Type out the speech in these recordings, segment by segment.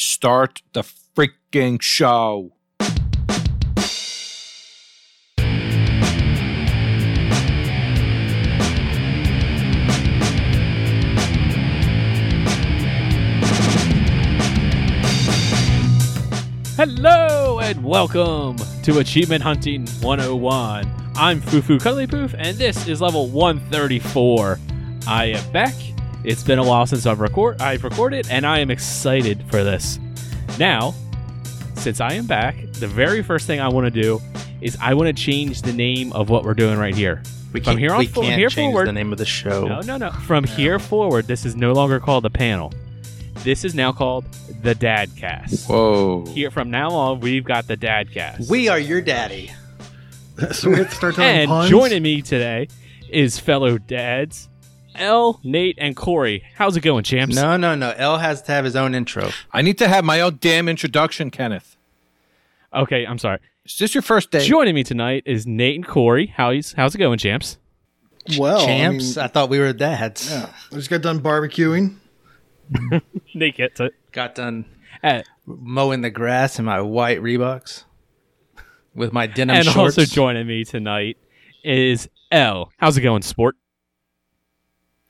start the freaking show. Hello and welcome to Achievement Hunting 101. I'm Fufu Cuddly Poof, and this is level 134. I am back. It's been a while since I've record I've recorded, and I am excited for this. Now, since I am back, the very first thing I want to do is I want to change the name of what we're doing right here. We From can't, here on we fo- can't here change forward- the name of the show. No, no, no. From here forward, this is no longer called the panel. This is now called the Dadcast. Whoa. Here from now on, we've got the Dadcast. We are your daddy. so we have to start telling and puns. joining me today is fellow dads, L, Nate, and Corey. How's it going, champs? No, no, no. L has to have his own intro. I need to have my own damn introduction, Kenneth. Okay, I'm sorry. Is this your first day? Joining me tonight is Nate and Corey. How's how's it going, champs? well, Champs. I, I, thought we were dads. mean, yeah, I just got done barbecuing. Nate gets it. Got done At, mowing the grass in my white Reeboks with my denim and shorts. also joining me tonight is L. How's it going, sport?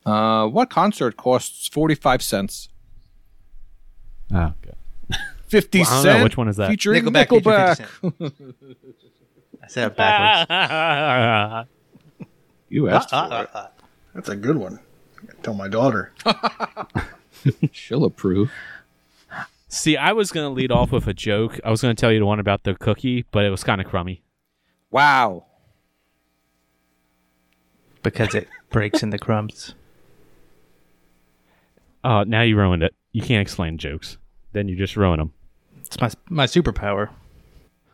Uh, what concert costs 45 cents? Oh, good. 50 Well, I don't cents? know, which one is that? Featuring Nickelback. Nickelback. featured 50 Cent. I said it backwards. You asked Ah, for ah, it. ah. That's a good one. I Tell my daughter. She'll approve. See, I was gonna lead off with a joke. I was gonna tell you the one about the cookie, but it was kind of crummy. Wow. Because it breaks into crumbs. Oh, now you ruined it. You can't explain jokes. Then you just ruin them. It's my my superpower.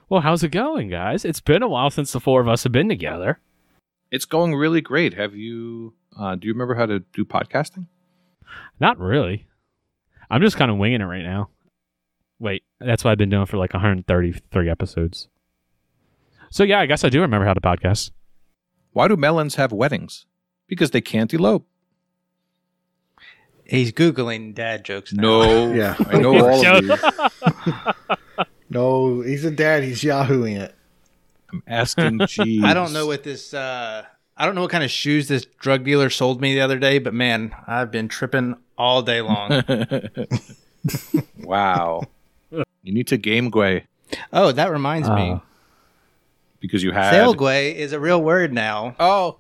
Well, how's it going, guys? It's been a while since the four of us have been together. It's going really great. Have you, uh, do you remember how to do podcasting? Not really. I'm just kind of winging it right now. Wait, that's what I've been doing for like 133 episodes. So yeah, I guess I do remember how to podcast. Why do melons have weddings? Because they can't elope. He's googling dad jokes. Now. No. Yeah. I know all of these. No, he's a dad. He's yahooing it. I'm asking Jeeves. I don't know what this. Uh, I don't know what kind of shoes this drug dealer sold me the other day, but man, I've been tripping all day long. Wow. You need to game Gway oh, that reminds me. Uh, because you had. Sailgway is a real word now, Oh.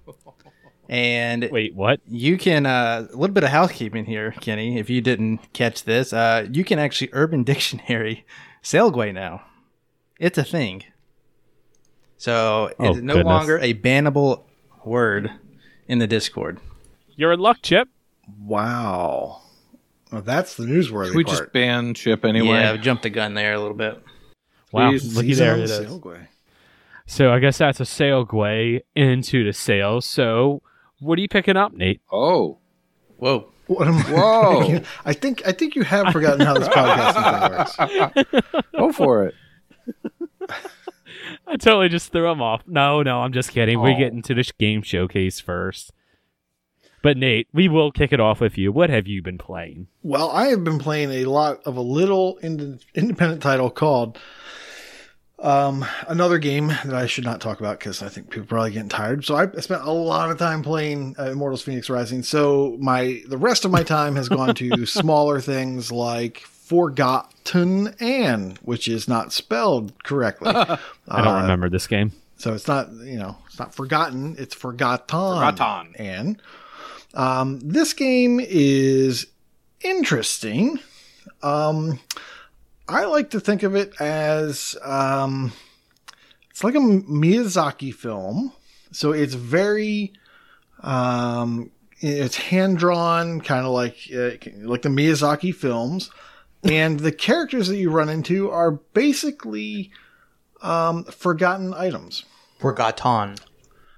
And Wait, what? you can uh, a little bit of housekeeping here, Kenny. If you didn't catch this, uh, you can actually Urban Dictionary Sailgway now. It's a thing. So Oh, it's no goodness. longer a bannable word in the Discord. You're in luck, Chip. Wow. Well, that's the newsworthy we part. just ban Chip anyway. Yeah, I jumped the gun there a little bit. Wow, Please, looky there on it the is. Sailway. So I guess that's a sailway into the sail. So what are you picking up, Nate? Oh. Whoa. What am I- Whoa. I think I think you have forgotten how this podcast works. Go for it. I totally just threw him off. No, no, I'm just kidding. We Oh. get into this game showcase first. But Nate, we will kick it off with you. What have you been playing? Well, I have been playing a lot of a little ind- independent title called um, another game that I should not talk about because I think people are probably getting tired. So I spent a lot of time playing uh, Immortals: Fenyx Rising. So my the rest of my time has gone to smaller things like Forgotton Anne, which is not spelled correctly. I don't Uh, remember this game. So it's not, you know, it's not forgotten. It's forgotten. Forgotten. And um, this game is interesting. Um, I like to think of it as um, it's like a Miyazaki film. So it's very, um, it's hand drawn, kind of like uh, like the Miyazaki films. And the characters that you run into are basically um, forgotten items. Forgotten.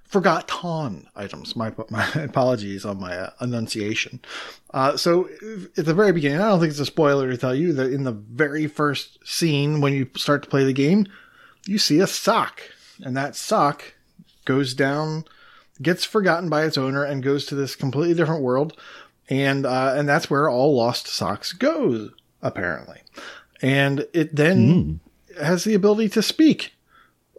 Forgotten items. My, my apologies on my uh, enunciation. Uh, so at the very beginning, I don't think it's a spoiler to tell you that in the very first scene when you start to play the game, you see a sock, and that sock goes down, gets forgotten by its owner, and goes to this completely different world, and uh, and that's where all lost socks goes apparently. and it then has the ability to speak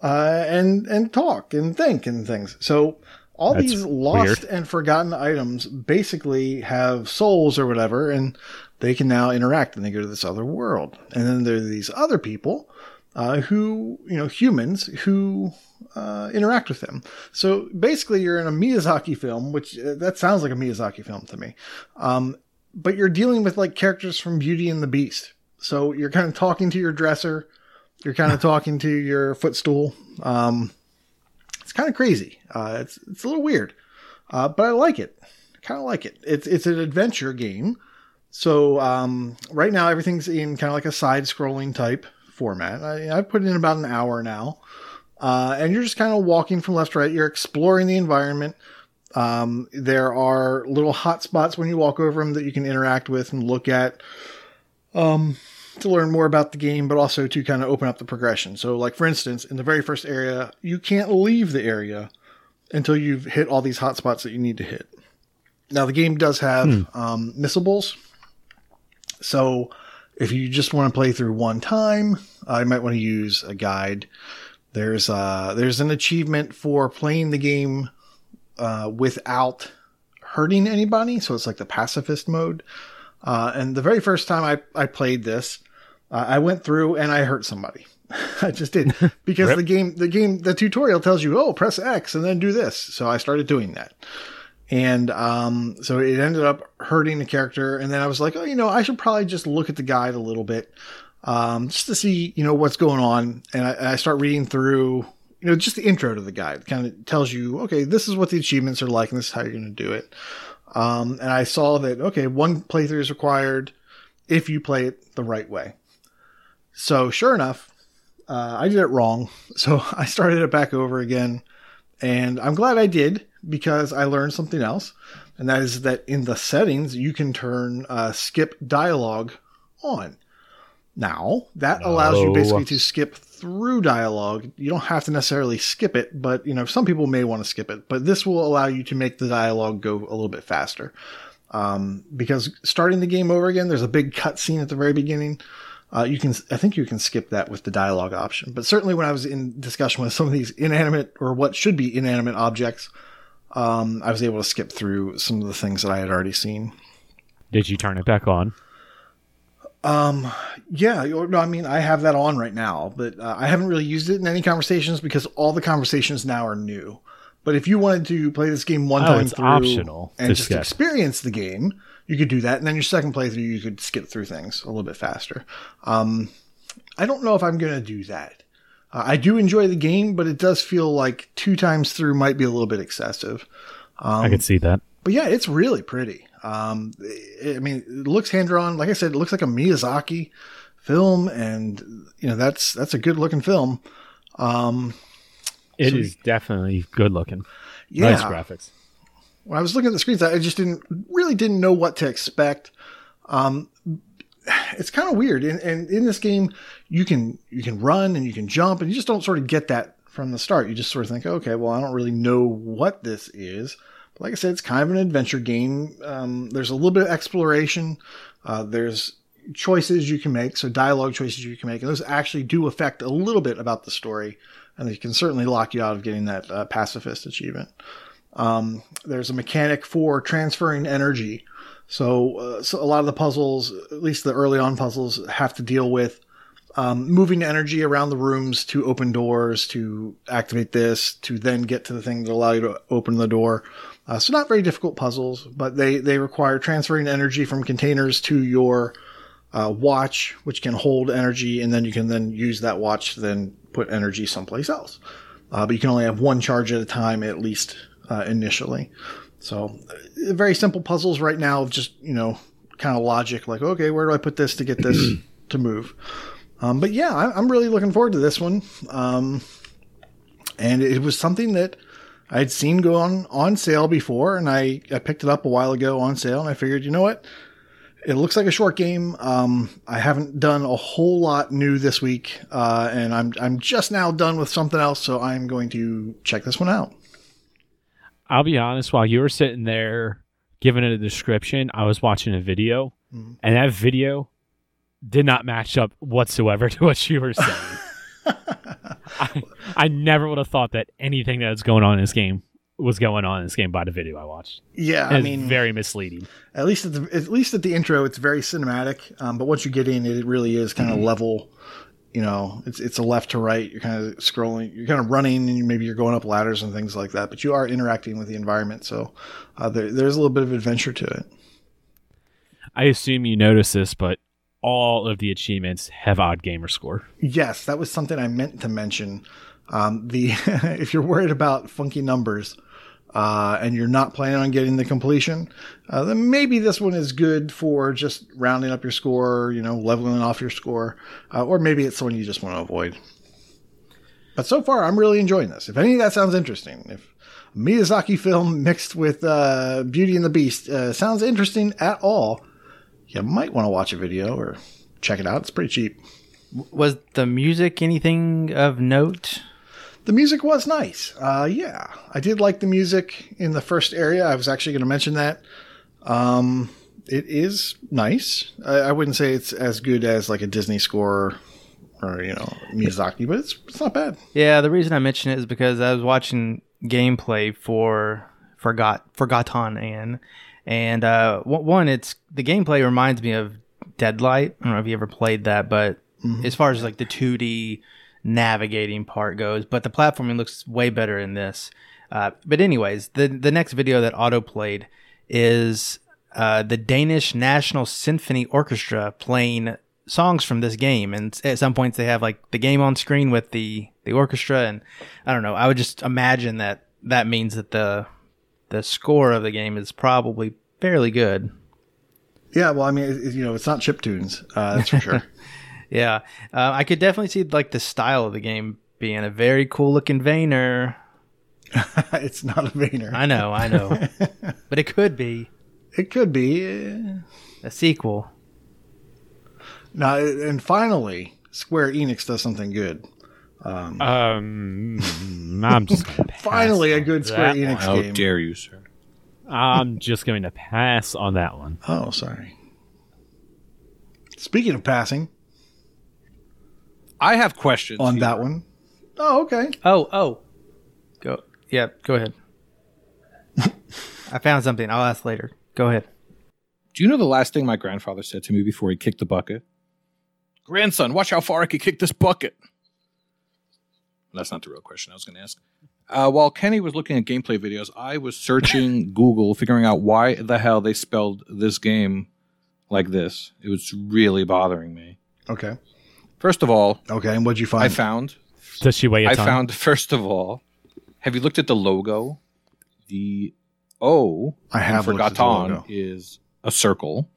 uh, and and talk and think and things. So all That's these lost weird. and forgotten items basically have souls or whatever, and they can now interact and they go to this other world. And then there are these other people uh, who, you know, humans who uh, interact with them. So basically, you're in a Miyazaki film, which uh, that sounds like a Miyazaki film to me. Um, but you're dealing with like characters from Beauty and the Beast. So you're kind of talking to your dresser, you're kind of talking to your footstool. Um, it's kind of crazy. Uh, it's it's a little weird, uh, but I like it. Kind of like it. It's it's an adventure game. So um, right now everything's in kind of like a side-scrolling type format. I, I've put in about an hour now, uh, and you're just kind of walking from left to right. You're exploring the environment. Um, there are little hot spots when you walk over them that you can interact with and look at um, to learn more about the game, but also to kind of open up the progression. So, like for instance, in the very first area, you can't leave the area until you've hit all these hot spots that you need to hit. Now, the game does have um, missables. So, if you just want to play through one time, I might want to use a guide. There's uh, there's an achievement for playing the game uh, without hurting anybody. So it's like the pacifist mode. Uh, and the very first time I, I played this, uh, I went through and I hurt somebody. I just did because Rip. the game, the game, the tutorial tells you, oh, press X and then do this. So I started doing that. And um, so it ended up hurting the character. And then I was like, oh, you know, I should probably just look at the guide a little bit um, just to see, you know, what's going on. And I, and I start reading through, you know, just the intro to the guide kind of tells you, okay, this is what the achievements are like and this is how you're going to do it. Um, and I saw that, okay, one playthrough is required if you play it the right way. So sure enough, uh, I did it wrong. So I started it back over again. And I'm glad I did because I learned something else. And that is that in the settings, you can turn uh, skip dialogue on. Now, that allows you basically to skip through dialogue. You don't have to necessarily skip it, but you know, some people may want to skip it, but this will allow you to make the dialogue go a little bit faster. Um, because starting the game over again, there's a big cutscene at the very beginning. Uh, you can, I think you can skip that with the dialogue option, but certainly when I was in discussion with some of these inanimate or what should be inanimate objects, um, I was able to skip through some of the things that I had already seen. Did you turn it back on? Um, yeah, no, I mean, I have that on right now, but uh, I haven't really used it in any conversations because all the conversations now are new. But if you wanted to play this game one Oh, time it's through optional and just skip. experience the game, you could do that. And then your second playthrough, you could skip through things a little bit faster. Um, I don't know if I'm going to do that. Uh, I do enjoy the game, but it does feel like two times through might be a little bit excessive. I can see that. But yeah, it's really pretty. Um, I I mean, it looks hand drawn. Like I said, it looks like a Miyazaki film, and you know that's that's a good looking film. Um, It is So- definitely good looking. yeah, Nice graphics. when I was looking at the screens, I just didn't really didn't know what to expect. Um, it's kind of weird, and, and in this game, you can you can run and you can jump, and you just don't sort of get that from the start. You just sort of think, okay, well, I don't really know what this is. Like I said, it's kind of an adventure game. Um, there's a little bit of exploration. Uh, there's choices you can make, so dialogue choices you can make, and those actually do affect a little bit about the story, and they can certainly lock you out of getting that uh, pacifist achievement. Um, there's a mechanic for transferring energy. So, uh, so a lot of the puzzles, at least the early on puzzles, have to deal with um, moving energy around the rooms to open doors, to activate this, to then get to the thing that allow you to open the door. Uh, so not very difficult puzzles, but they, they require transferring energy from containers to your uh, watch, which can hold energy, and then you can then use that watch to then put energy someplace else. Uh, but you can only have one charge at a time, at least uh, initially. So, uh, very simple puzzles right now of just, you know, kind of logic like, okay, where do I put this to get this to move? Um, but yeah, I, I'm really looking forward to this one. Um, and it was something that I'd seen go on, on sale before, and I, I picked it up a while ago on sale, and I figured, you know what? It looks like a short game. Um, I haven't done a whole lot new this week, uh, and I'm I'm just now done with something else, so I'm going to check this one out. I'll be honest, while you were sitting there giving it a description, I was watching a video, Mhm. and that video did not match up whatsoever to what you were saying. I, I never would have thought that anything that's going on in this game was going on in this game by the video I watched. Yeah, And I mean, very misleading. at least at the at least at the intro, it's very cinematic. Um, but once you get in, it really is kind of level. You know, it's it's a left to right. You're kind of scrolling. You're kind of running, and maybe you're going up ladders and things like that. But you are interacting with the environment, so uh, there, there's a little bit of adventure to it. I assume you noticed this, but all of the achievements have odd gamer score. Yes, that was something I meant to mention. Um, the if you're worried about funky numbers uh, and you're not planning on getting the completion, uh, then maybe this one is good for just rounding up your score, you know, leveling off your score, uh, or maybe it's one you just want to avoid. But so far, I'm really enjoying this. If any of that sounds interesting, if Miyazaki film mixed with uh, Beauty and the Beast uh, sounds interesting at all, you might want to watch a video or check it out. It's pretty cheap. Was the music anything of note? The music was nice. Uh, yeah, I did like the music in the first area. I was actually going to mention that. Um, it is nice. I, I wouldn't say it's as good as like a Disney score or you know Miyazaki, but it's it's not bad. Yeah, the reason I mention it is because I was watching gameplay for Forgot Forgotton Anne, and uh, one- it's the gameplay reminds me of Deadlight. I don't know if you ever played that, but as far as like the 2D navigating part goes, but the platforming looks way better in this. Uh, but anyways, the the next video that Auto played is uh, the Danish National Symphony Orchestra playing songs from this game, and at some points they have like the game on screen with the the orchestra, and I don't know. I would just imagine that that means that the the score of the game is probably fairly good. Yeah, well, I mean, it, you know, it's not chip tunes. Uh, that's for sure. Yeah, uh, I could definitely see like the style of the game being a very cool looking Vayner. it's not a Vayner. I know, I know, but it could be It could be. a sequel. Now, and finally, Square Enix does something good. Um, I'm just Finally, a good Square Enix one. How game. dare you, sir? I'm just going to pass on that one. Oh, sorry. Speaking of passing I have questions on here. that one. Oh, okay. Oh, oh, go. Yeah, go ahead. I found something. I'll ask later. Go ahead. Do you know the last thing my grandfather said to me before he kicked the bucket? Grandson, watch how far I can kick this bucket. That's not the real question I was going to ask. Uh, while Kenny was looking at gameplay videos, I was searching Google, figuring out why the hell they spelled this game like this. It was really bothering me. Okay. First of all, Okay. And what'd you find? I found Does she weigh a I ton? found first of all, have you looked at the logo? The O I have in looked at the Forgotton logo. is a circle.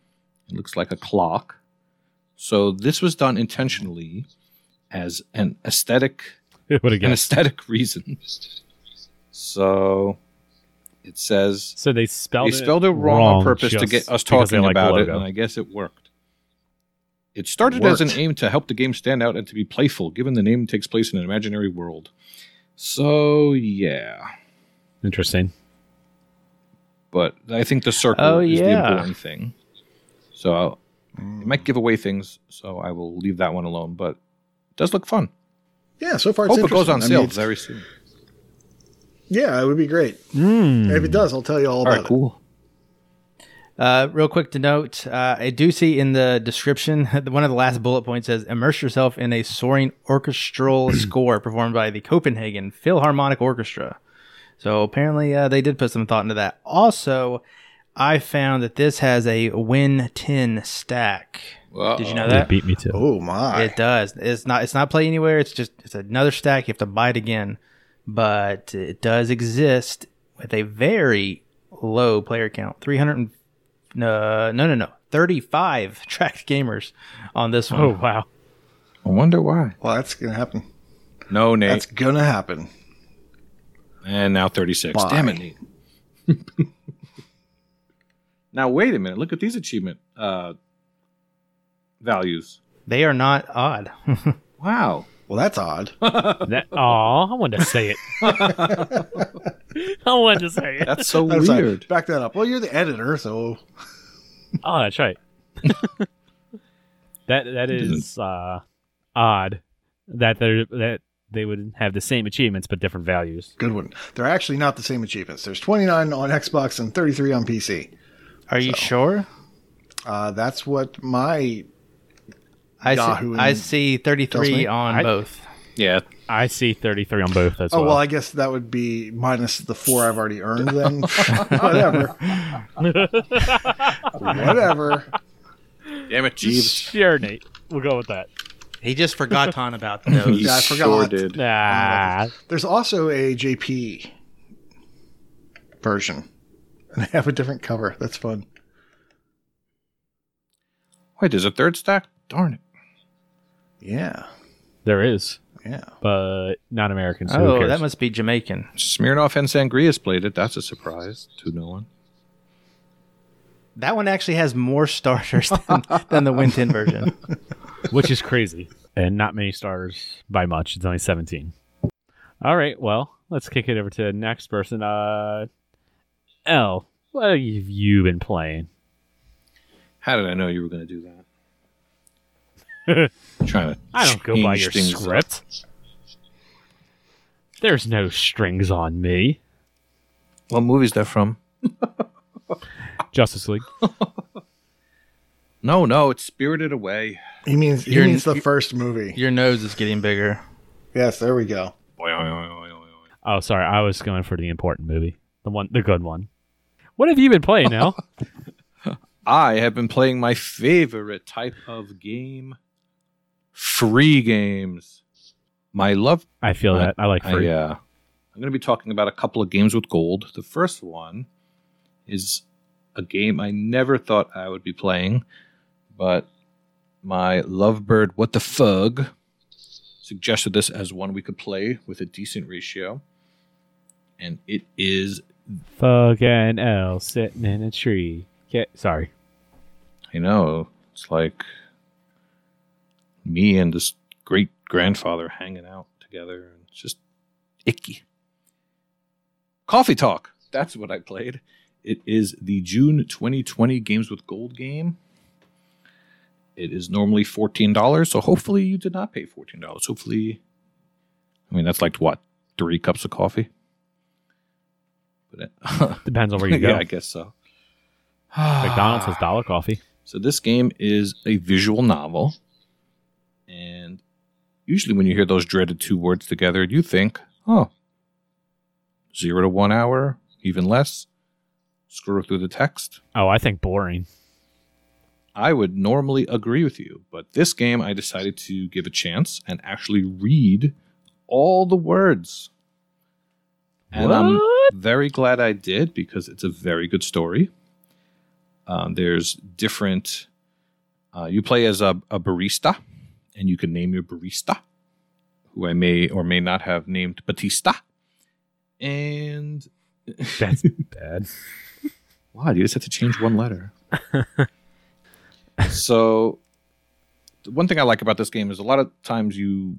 It looks like a clock. So this was done intentionally as an aesthetic what a an guess. aesthetic reason. So it says So they spelled they spelled it wrong, on purpose to get us talking like about it, and I guess it worked. It started as an aim to help the game stand out and to be playful, given the name takes place in an imaginary world. So yeah, Interesting. but I think the circle Oh, is the important thing. So I'll, it might give away things, so I will leave that one alone. But it does look fun. Yeah. So far, it's Hope it goes interesting. on I sale mean, very soon. yeah, it would be great. Mm. If it does, I'll tell you all All about right, cool. Uh, real quick to note, uh, I do see in the description one of the last bullet points says, "Immerse yourself in a soaring orchestral score performed by the Copenhagen Philharmonic Orchestra." So apparently, uh, they did put some thought into that. Also, I found that this has a Win 10 stack. Did you know It that? beat me too. Oh my! It does. It's not. It's not play anywhere. It's just. It's another stack. You have to buy it again, but it does exist with a very low player count. Three hundred. No, no, no, no. Thirty-five tracked gamers on this one. Oh wow. I wonder why. well, that's gonna happen. No, Nate. That's gonna happen. And now 36. Bye. Damn it, Nate. now, wait a minute. Look at these achievement uh, values. They are not odd. Wow. Well, that's odd. That oh, I wanted to say it. I wanted to say it. That's so I'm sorry. weird. Back that up. Well, you're the editor, so Oh, that's right. That that is uh, odd that they that they would have the same achievements but different values. Good one. They're actually not the same achievements. There's 29 on Xbox and 33 on PC. Are you sure? Uh, that's what my I Yahoo see, I see 33 on I- both. Yeah, I see 33 on both as well. Oh well. well, I guess that would be minus the four I've already earned. Then whatever, whatever. damn it, Jeeves. sure, Nate. We'll go with that. He just forgot on about those. Yeah, I Sure did. Nah. There's also a JP version, and they have a different cover. That's fun. Wait, there's a third stack? Darn it. Yeah, There is, yeah. but not American. So who Oh, cares? that must be Jamaican. Smirnoff and Sangria's played it. That's a surprise to no one. That one actually has more starters than, than the Win 10 version. which is crazy, and not many stars by much. It's only 17. All right, well, let's kick it over to the next person. Uh, L, what have you been playing? How did I know you were going to do that? trying to I don't go by your things up. script. There's no strings on me. What movie's that from? Justice League. No, no, it's Spirited Away. He means he You're- means the first movie. Your nose is getting bigger. Yes, there we go. Oh, sorry, I was going for the important movie, the one, the good one. What have you been playing now? I have been playing my favorite type of game free games. My love I feel I- that I like free. Yeah. uh, I'm going to be talking about a couple of games with gold. The first one is a game I never thought I would be playing, but my Lovebird What the Fug suggested this as one we could play with a decent ratio. And it is, Fucking L sitting in a tree. Okay, sorry. I know, it's like me and this great grandfather hanging out together. and It's just icky. Coffee Talk. That's what I played. It is the June 2020 Games with Gold game. It is normally $14, so hopefully you did not pay $14. Hopefully, I mean, that's like what? Three cups of coffee? But it, Depends on where you go. yeah, I guess so. McDonald's has dollar coffee. So this game is a visual novel, and usually when you hear those dreaded two words together, you think, "Oh, zero to one hour, even less." Scroll through the text. Oh, I think boring. I would normally agree with you, but this game I decided to give a chance and actually read all the words. And I'm What? very glad I did because it's a very good story. Um, there's different. Uh, you play as a, a barista, and you can name your barista, who I may or may not have named Batista. And That's bad. Why? You just have to change one letter. so, one thing I like about this game is a lot of times you,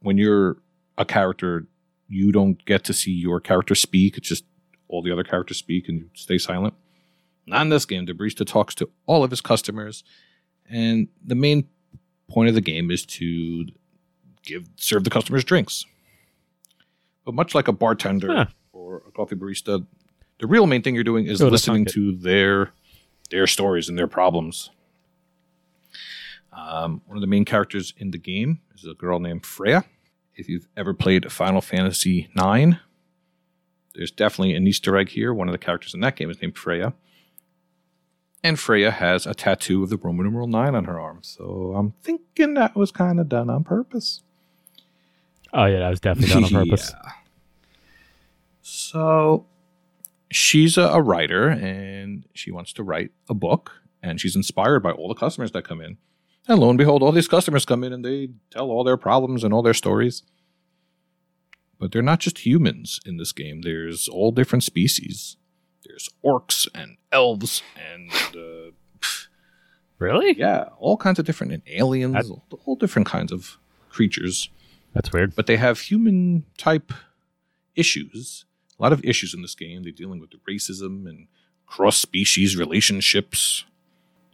when you're a character, you don't get to see your character speak. It's just all the other characters speak and you stay silent. Not in this game. The barista talks to all of his customers, and the main point of the game is to give serve the customers drinks. But much like a bartender Huh. or a coffee barista, the real main thing you're doing is Go listening Sunket. to their their stories and their problems. Um, one of the main characters in the game is a girl named Freya. If you've ever played Final Fantasy IX, there's definitely an Easter egg here. One of the characters in that game is named Freya. And Freya has a tattoo of the Roman numeral 9 on her arm. So I'm thinking that was kind of done on purpose. Oh yeah, that was definitely done on purpose. Yeah. So she's a, a writer and she wants to write a book and she's inspired by all the customers that come in. And lo and behold, all these customers come in and they tell all their problems and all their stories. But they're not just humans in this game. There's all different species. There's orcs and elves and uh, Really? yeah, all kinds of different and aliens, all, all different kinds of creatures That's weird. but they have human type issues. A lot of issues in this game. They're dealing with racism and cross species relationships,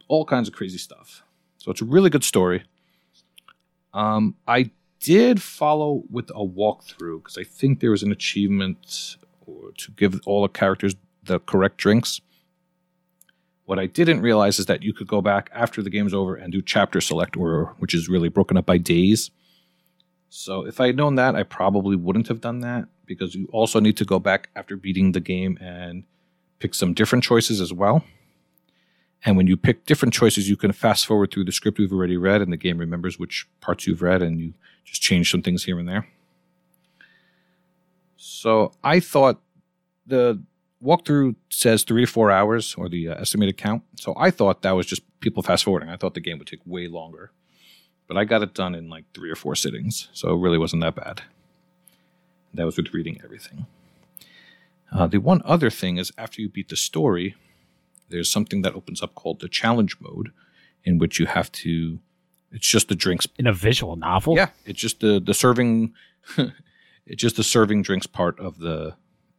all kinds of crazy stuff. So it's a really good story. Um, I did follow with a walkthrough because I think there was an achievement or to give all the characters the correct drinks. What I didn't realize is that you could go back after the game's over and do chapter select order, which is really broken up by days. So if I had known that, I probably wouldn't have done that because you also need to go back after beating the game and pick some different choices as well. And when you pick different choices, you can fast forward through the script you've already read, and the game remembers which parts you've read, and you just change some things here and there. So I thought the walkthrough says three to four hours, or the uh, estimated count. So I thought that was just people fast forwarding. I thought the game would take way longer, but I got it done in like three or four sittings, so it really wasn't that bad. That was with reading everything. Uh, the one other thing is after you beat the story, there's something that opens up called the challenge mode, in which you have to. It's just the drinks. In a visual novel? Yeah, it's just the the serving. it's just the serving drinks part of the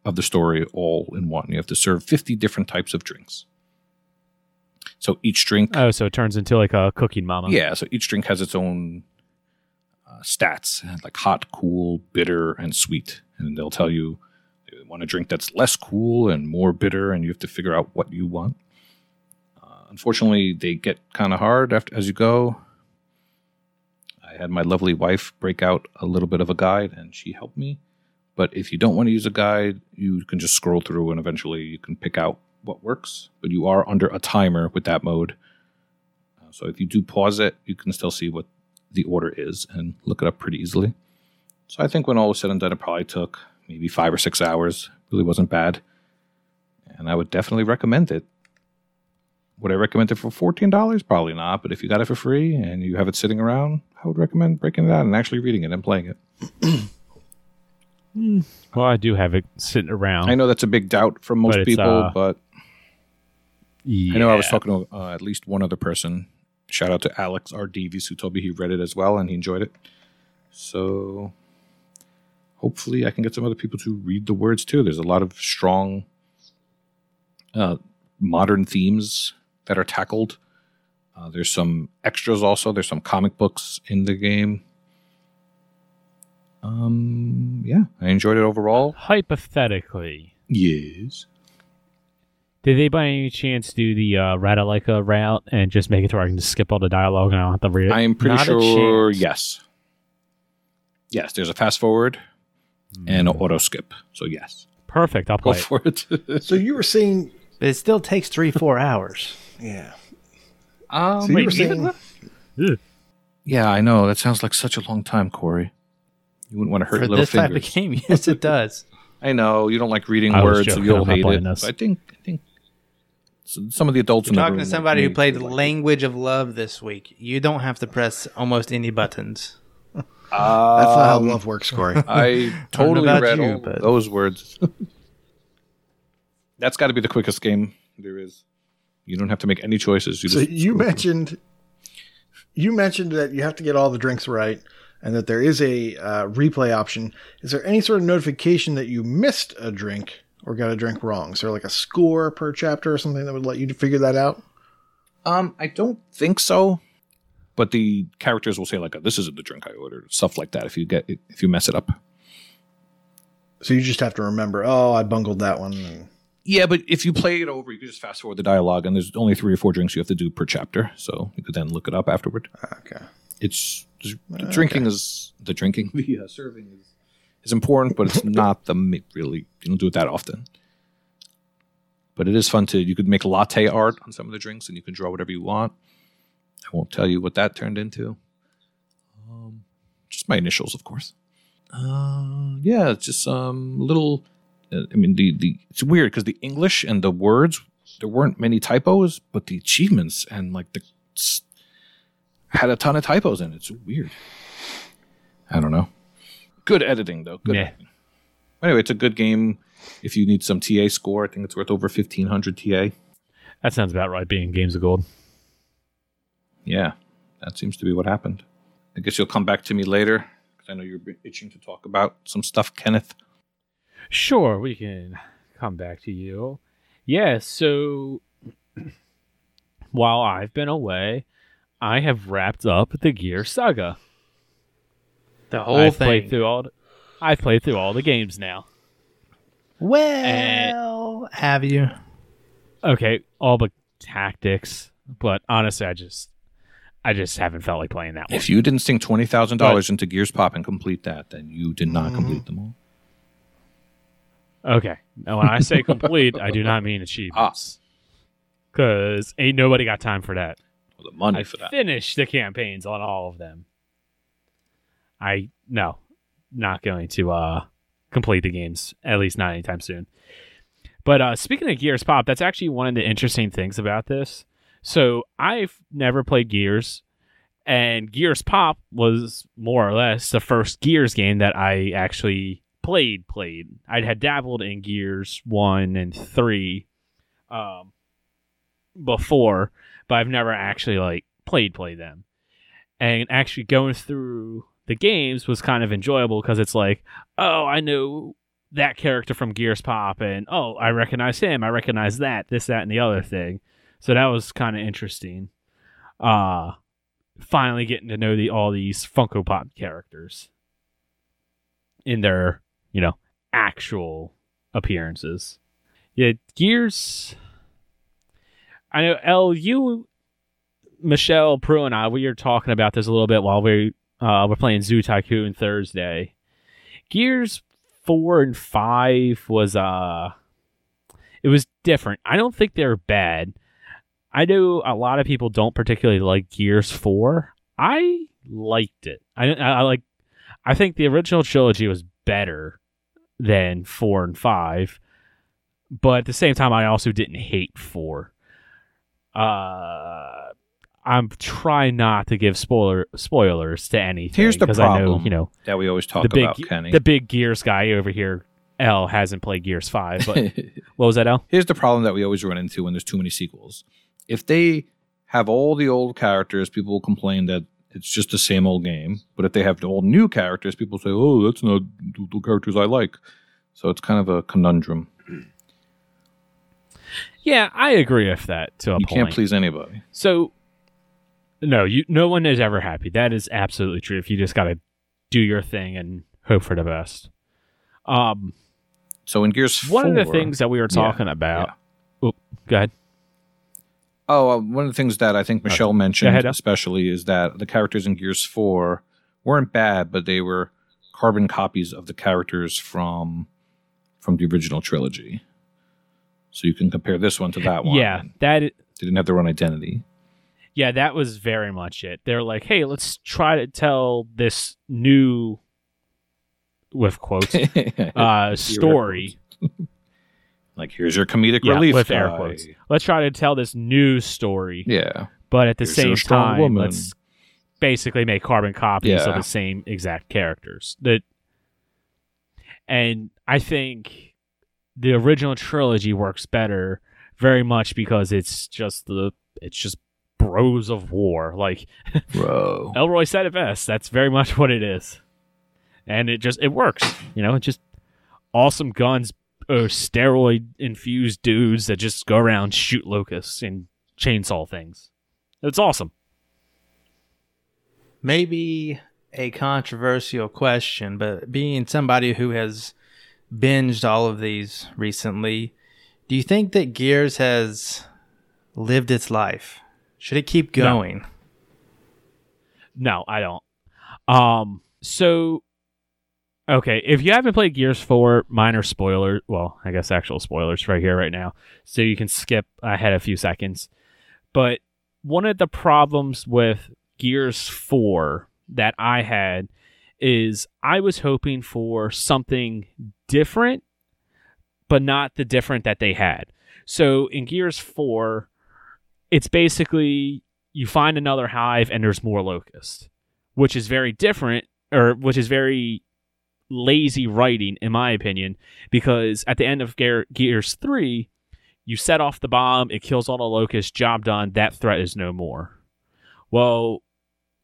of the story all in one. You have to serve fifty different types of drinks. So each drink. Oh, so it turns into like a cooking mama. Yeah, so each drink has its own uh, stats, like hot, cool, bitter, and sweet. And they'll tell you they want a drink that's less cool and more bitter, and you have to figure out what you want. Uh, unfortunately, they get kind of hard after as you go. I had my lovely wife break out a little bit of a guide, and she helped me. But if you don't want to use a guide, you can just scroll through, and eventually you can pick out what works. But you are under a timer with that mode. Uh, so if you do pause it, you can still see what the order is and look it up pretty easily. So I think when all was said and done, it probably took maybe five or six hours. Really wasn't bad. And I would definitely recommend it. Would I recommend it for $14? Probably not. But if you got it for free and you have it sitting around, I would recommend breaking it out and actually reading it and playing it. Well, I do have it sitting around. I know that's a big doubt from most But it's, people, uh, but yeah. I know I was talking to uh, at least one other person. Shout out to Alex R. Davies, who told me he read it as well and he enjoyed it. So hopefully, I can get some other people to read the words too. There's a lot of strong uh, modern themes that are tackled. Uh, there's some extras also. There's some comic books in the game. Um, yeah, I enjoyed it overall. Hypothetically, Yes. did they by any chance do the uh, Radalika route and just make it to where I can just skip all the dialogue and I don't have to read it? I am pretty Not sure. Yes. Yes, there's a fast forward and an auto skip. So yes, Perfect. I'll go play it. for it. So you were saying, But it still takes three, four hours. yeah. um, So you wait, were saying, yeah, I know that sounds like such a long time, Corey. You wouldn't want to hurt For little this type fingers. of game, yes, it does. I know you don't like reading I was words, so joking. you'll I'm not hate playing it. this. But I think I think s- some of the adults You're in the talking room to somebody who may played like it. Language of Love this week. You don't have to press almost any buttons. That's not how Um, love works, Corey. I totally about read you, all but- those words. That's got to be the quickest game there is. You don't have to make any choices. You so just you scroll through. mentioned, you mentioned that you have to get all the drinks right, and that there is a uh, replay option. Is there any sort of notification that you missed a drink or got a drink wrong? Is there like a score per chapter or something that would let you figure that out? Um, I don't think so. But the characters will say like, "This isn't the drink I ordered," stuff like that. If you get if you mess it up. So you just have to remember, oh, I bungled that one. Yeah, but if you play it over, you can just fast forward the dialogue, and there's only three or four drinks you have to do per chapter, so you could then look it up afterward. Okay. It's the drinking is the drinking, the uh, serving is is important, but it's not the really. You don't do it that often. But it is fun to. You could make latte art on some of the drinks, and you can draw whatever you want. I won't tell you what that turned into. Um, just my initials, of course. Uh, yeah, it's just um, little. Uh, I mean, the the it's weird because the English and the words there weren't many typos, but the achievements and like the had a ton of typos in it. It's weird. I don't know. Good editing though. Good. Editing. Anyway, it's a good game. If you need some TA score, I think it's worth over fifteen hundred TA. That sounds about right. Being games of gold. Yeah, that seems to be what happened. I guess you'll come back to me later because I know you're itching to talk about some stuff, Kenneth. Sure, we can come back to you. Yeah, so while I've been away, I have wrapped up the Gear Saga. The whole I've thing. played through all. The, I've played through all the games now. well, have you? Okay, all but tactics, but honestly, I just, I just haven't felt like playing that one. If you didn't sink twenty thousand dollars into Gears Pop and complete that, then you did not complete them all. Mm-hmm. Okay, now when I say complete, I do not mean achievements, ah. because ain't nobody got time for that. The money I for that. finished the campaigns on all of them. I no, not going to uh complete the games at least not anytime soon. But uh speaking of Gears Pop, that's actually one of the interesting things about this. So I've never played Gears, and Gears Pop was more or less the first Gears game that I actually played. Played. I had dabbled in Gears one and three, um, before, but I've never actually like played play them. And actually going through the games was kind of enjoyable because it's like, oh, I know that character from Gears Pop, and oh, I recognize him, I recognize that, this, that, and the other thing. So that was kind of interesting. Uh finally getting to know the all these Funko Pop characters in their, you know, actual appearances. Yeah, Gears. I know, L, you, Michelle, Prue, and I, we were talking about this a little bit while we uh, were playing Zoo Tycoon Thursday. Gears four and five was uh, it was different. I don't think they're bad. I know a lot of people don't particularly like Gears four. I liked it. I, I, I like. I think the original trilogy was better than four and five, but at the same time, I also didn't hate four. Uh, I'm trying not to give spoiler spoilers to anything. Here's the 'cause I know, problem. you know, that we always talk the big about, Kenny. the big Gears guy over here. L hasn't played Gears five, but what was that? L? Here's the problem that we always run into when there's too many sequels. If they have all the old characters, people will complain that it's just the same old game. But if they have the old new characters, people say, "Oh, that's not the the characters I like." So it's kind of a conundrum. Yeah, I agree with that to a You point. can't please anybody. So, no, you no one is ever happy. That is absolutely true. If you just got to do your thing and hope for the best. Um, So in Gears one of the things that we were Yeah, talking about. Oh, go ahead. Oh, uh, one of the things that I think Michelle mentioned, ahead, Al. especially, is that the characters in Gears 4 weren't bad, but they were carbon copies of the characters from from the original trilogy. So you can compare this one to that one. Yeah, that They didn't have their own identity. yeah, that was very much it. They're like, hey, let's try to tell this new, with quotes, uh, story. like, here's your comedic Yeah, relief. with air guy. quotes. Let's try to tell this new story. Yeah. but at the Here's same time, woman. let's basically make carbon copies of the same exact characters. That, and I think the original trilogy works better, very much because it's just the it's just bros of war. Like Bro. Elroy said it best. That's very much what it is, and it just it works. You know, it just awesome guns, uh, steroid infused dudes that just go around shoot locusts and chainsaw things. It's awesome. maybe a controversial question, but being somebody who has binged all of these recently, do you think that Gears has lived its life? Should it keep No. going? No, I don't. Um, so okay, if you haven't played Gears 4, minor spoiler, well, I guess actual spoilers right here right now. So you can skip ahead a few seconds. But one of the problems with Gears 4 that I had is I was hoping for something different, but not the different that they had. So in Gears 4, it's basically you find another hive and there's more locusts, which is very different, or which is very lazy writing, in my opinion, because at the end of Gear, Gears 3, you set off the bomb, it kills all the locusts, job done, that threat is no more. Well,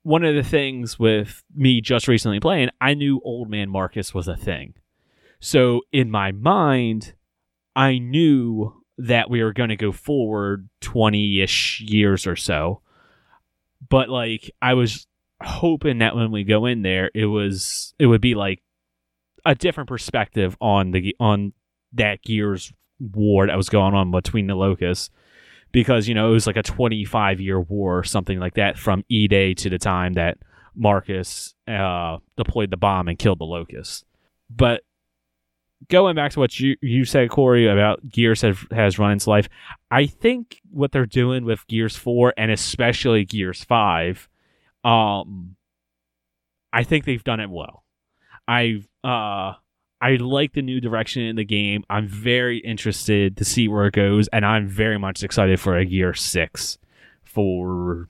one of the things with me just recently playing, I knew Old Man Marcus was a thing. So in my mind, I knew that we were going to go forward 20 ish years or so. but like I was hoping that when we go in there, it was it would be like a different perspective on the on that Gears war that was going on between the locusts because you know it was like a 25 year war or something like that from E Day to the time that Marcus uh, deployed the bomb and killed the locust. But going back to what you you said, Corey, about Gears have, has run its life, I think what they're doing with Gears Four and especially Gears Five, um, I think they've done it well. I uh I like the new direction in the game. I'm very interested to see where it goes, and I'm very much excited for a Gear Six for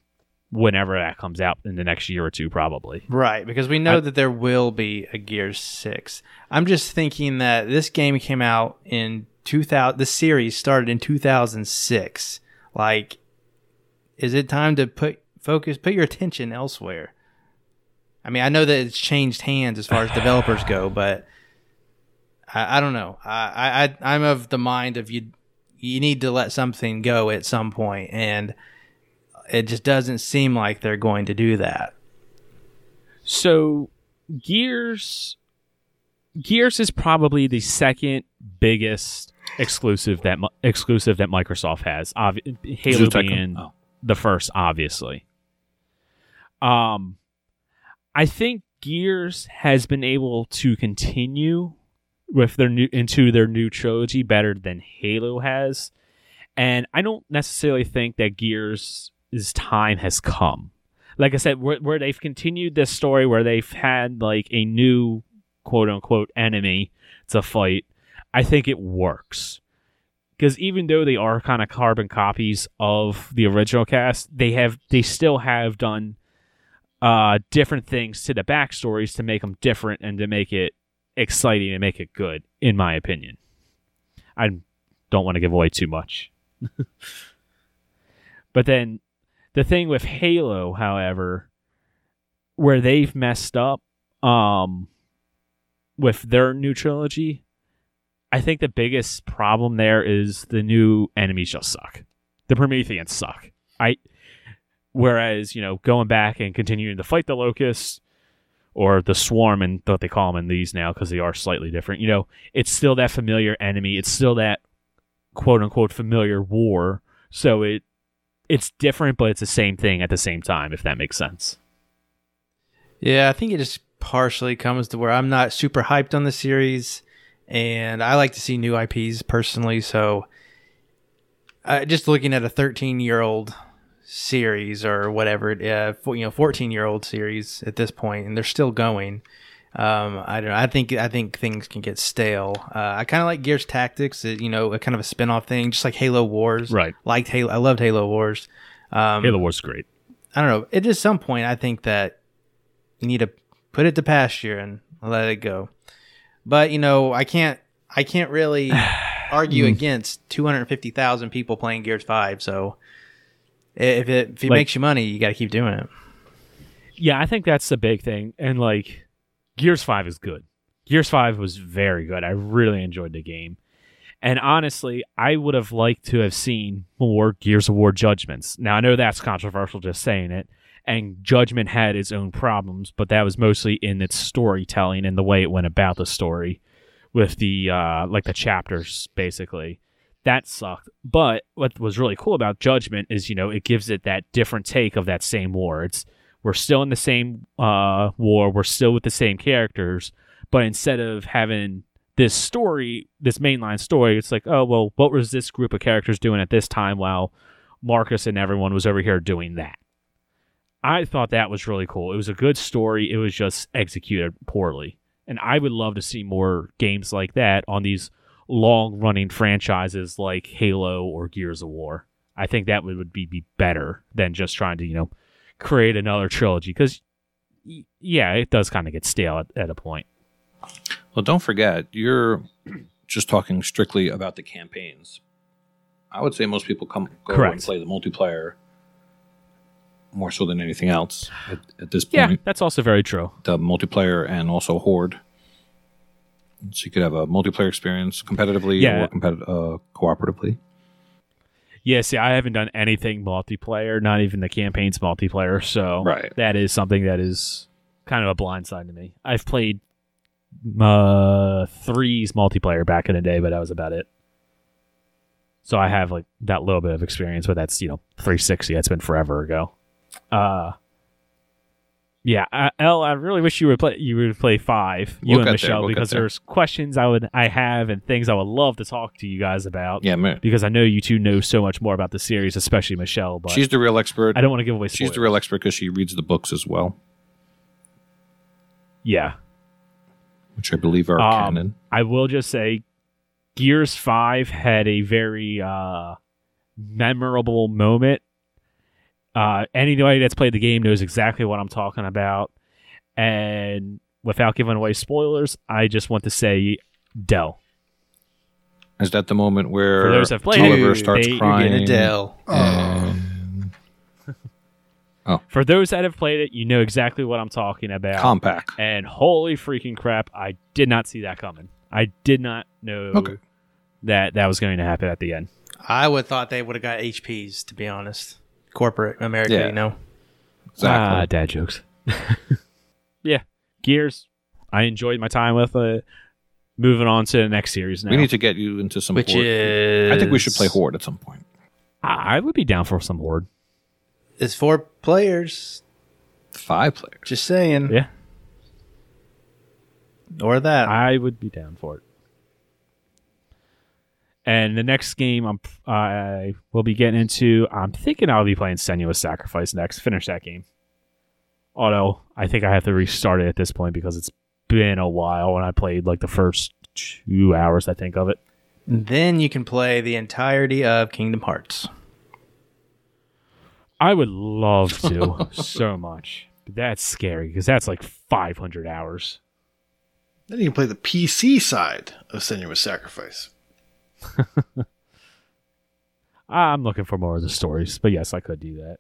whenever that comes out in the next year or two, probably. Right, because we know I- that there will be a Gear 6. I'm just thinking that this game came out in 2000 the series started in 2006. Like is it time to put focus put your attention elsewhere? I mean, I know that it's changed hands as far as developers go, but I, I don't know. I, I I'm of the mind of you you need to let something go at some point and it just doesn't seem like they're going to do that. So Gears Gears is probably the second biggest exclusive that exclusive that Microsoft has. Obvi- Halo being Oh. the first, obviously. Um, I think Gears has been able to continue with their new into their new trilogy better than Halo has, and I don't necessarily think that Gears' time has come. Like I said, where, where they've continued this story, where they've had like a new quote unquote enemy to fight, I think it works because even though they are kind of carbon copies of the original cast, they have they still have done uh, different things to the backstories to make them different and to make it exciting and make it good, in my opinion. I don't want to give away too much, but then the thing with Halo, however, where they've messed up um, with their new trilogy, I think the biggest problem there is the new enemies just suck. The Prometheans suck. I whereas, you know, going back and continuing to fight the locusts or the swarm and what they call them in these now because they are slightly different, you know, it's still that familiar enemy. It's still that quote unquote familiar war. So it it's different, but it's the same thing at the same time, if that makes sense. Yeah, I think it just partially comes to where I'm not super hyped on the series, and I like to see new IPs personally. So, uh, just looking at a 13 year old series or whatever, uh, for, you know, 14 year old series at this point, and they're still going. Um, I don't know. I think I think things can get stale. Uh, I kind of like Gears Tactics, you know, a kind of a spin off thing, just like Halo Wars. Right. Liked Halo. I loved Halo Wars. Um, Halo War's is great. I don't know. At just some point, I think that you need to put it to pasture and let it go. But you know, I can't. I can't really argue against 250,000 people playing Gears Five. So if it if it Like- makes you money, you got to keep doing it. Yeah, I think that's the big thing. And like Gears 5 is good. Gears 5 was very good. I really enjoyed the game. And honestly, I would have liked to have seen more Gears of War judgments. Now, I know that's controversial just saying it, and Judgment had its own problems, but that was mostly in its storytelling and the way it went about the story with the uh like the chapters basically. That sucked. But what was really cool about Judgment is, you know, it gives it that different take of that same war. It's we're still in the same uh, war. We're still with the same characters, but instead of having this story, this mainline story, it's like, oh well, what was this group of characters doing at this time while Marcus and everyone was over here doing that? I thought that was really cool. It was a good story. It was just executed poorly, and I would love to see more games like that on these long-running franchises like Halo or Gears of War. I think that would, be, be better than just trying to, you know, create another trilogy because yeah it does kind of get stale at, at a point Well, don't forget, you're just talking strictly about the campaigns. I would say most people come go and play the multiplayer more so than anything else at, at this point. yeah that's also very true The multiplayer and also horde. So you could have a multiplayer experience competitively Yeah. or competi- uh, cooperatively. Yeah, see, I haven't done anything multiplayer, not even the campaigns multiplayer. So Right. that is something that is kind of a blind side to me. I've played uh, threes multiplayer back in the day, but that was about it. So I have like that little bit of experience, but that's you know 360. That's been forever ago. Uh, yeah, uh, L. I really wish you would play. You would play five, you We'll and get there, Michelle, we'll because there. there's questions I would I have and things I would love to talk to you guys about. Yeah, man. Because I know you two know so much more about the series, especially Michelle. But She's the real expert. I don't want to give away. She's the real expert because she reads the books as well, Yeah, which I believe are Um, canon. I will just say, Gears Five had a very uh, memorable moment. Uh, anybody that's played the game knows exactly what I'm talking about, and without giving away spoilers, I just want to say, Del. Is that the moment where For those that played Oliver it, starts they- you're crying? Getting Adele. and- For those that have played it, you know exactly what I'm talking about. Compact. And holy freaking crap, I did not see that coming. I did not know Okay. that that was going to happen at the end. I would have thought they would have got HPs, to be honest. Corporate America, Yeah. you know. Exactly. Ah, dad jokes. yeah, Gears. I enjoyed my time with it. Moving on to the next series now. we need to get you into some. Which Horde. is I think we should play Horde at some point. I I would be down for some horde. It's four players. Five players. Just saying. Yeah, Or that. I would be down for it. And the next game I'm I will be getting into. I'm thinking I'll be playing Senua's Sacrifice next. Finish that game. Although I think I have to restart it at this point because it's been a while when I played like the first two hours. I think of it. then you can play the entirety of Kingdom Hearts. I would love to so much. But that's scary because that's like 500 hours. Then you can play the PC side of Senua's Sacrifice. I'm looking for more of the stories, but yes, I could do that.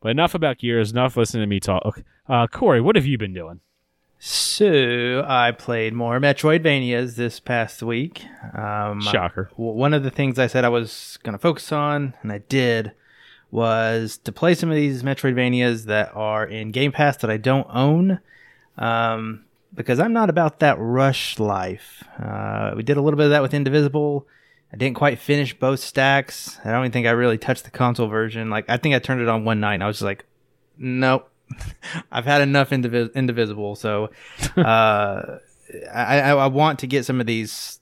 But enough about Gears. Enough listening to me talk. Uh, Corey, what have you been doing? So I played more Metroidvanias this past week. Um, Shocker. one of the things I said I was going to focus on, and I did, was to play some of these Metroidvanias that are in Game Pass that I don't own, um, because I'm not about that rush life. Uh, we did a little bit of that with Indivisible. I didn't quite finish both stacks. I don't even think I really touched the console version. Like I think I turned it on one night, and I was just like, nope. I've had enough Indivis- Indivisible, so uh, I, I, I want to get some of these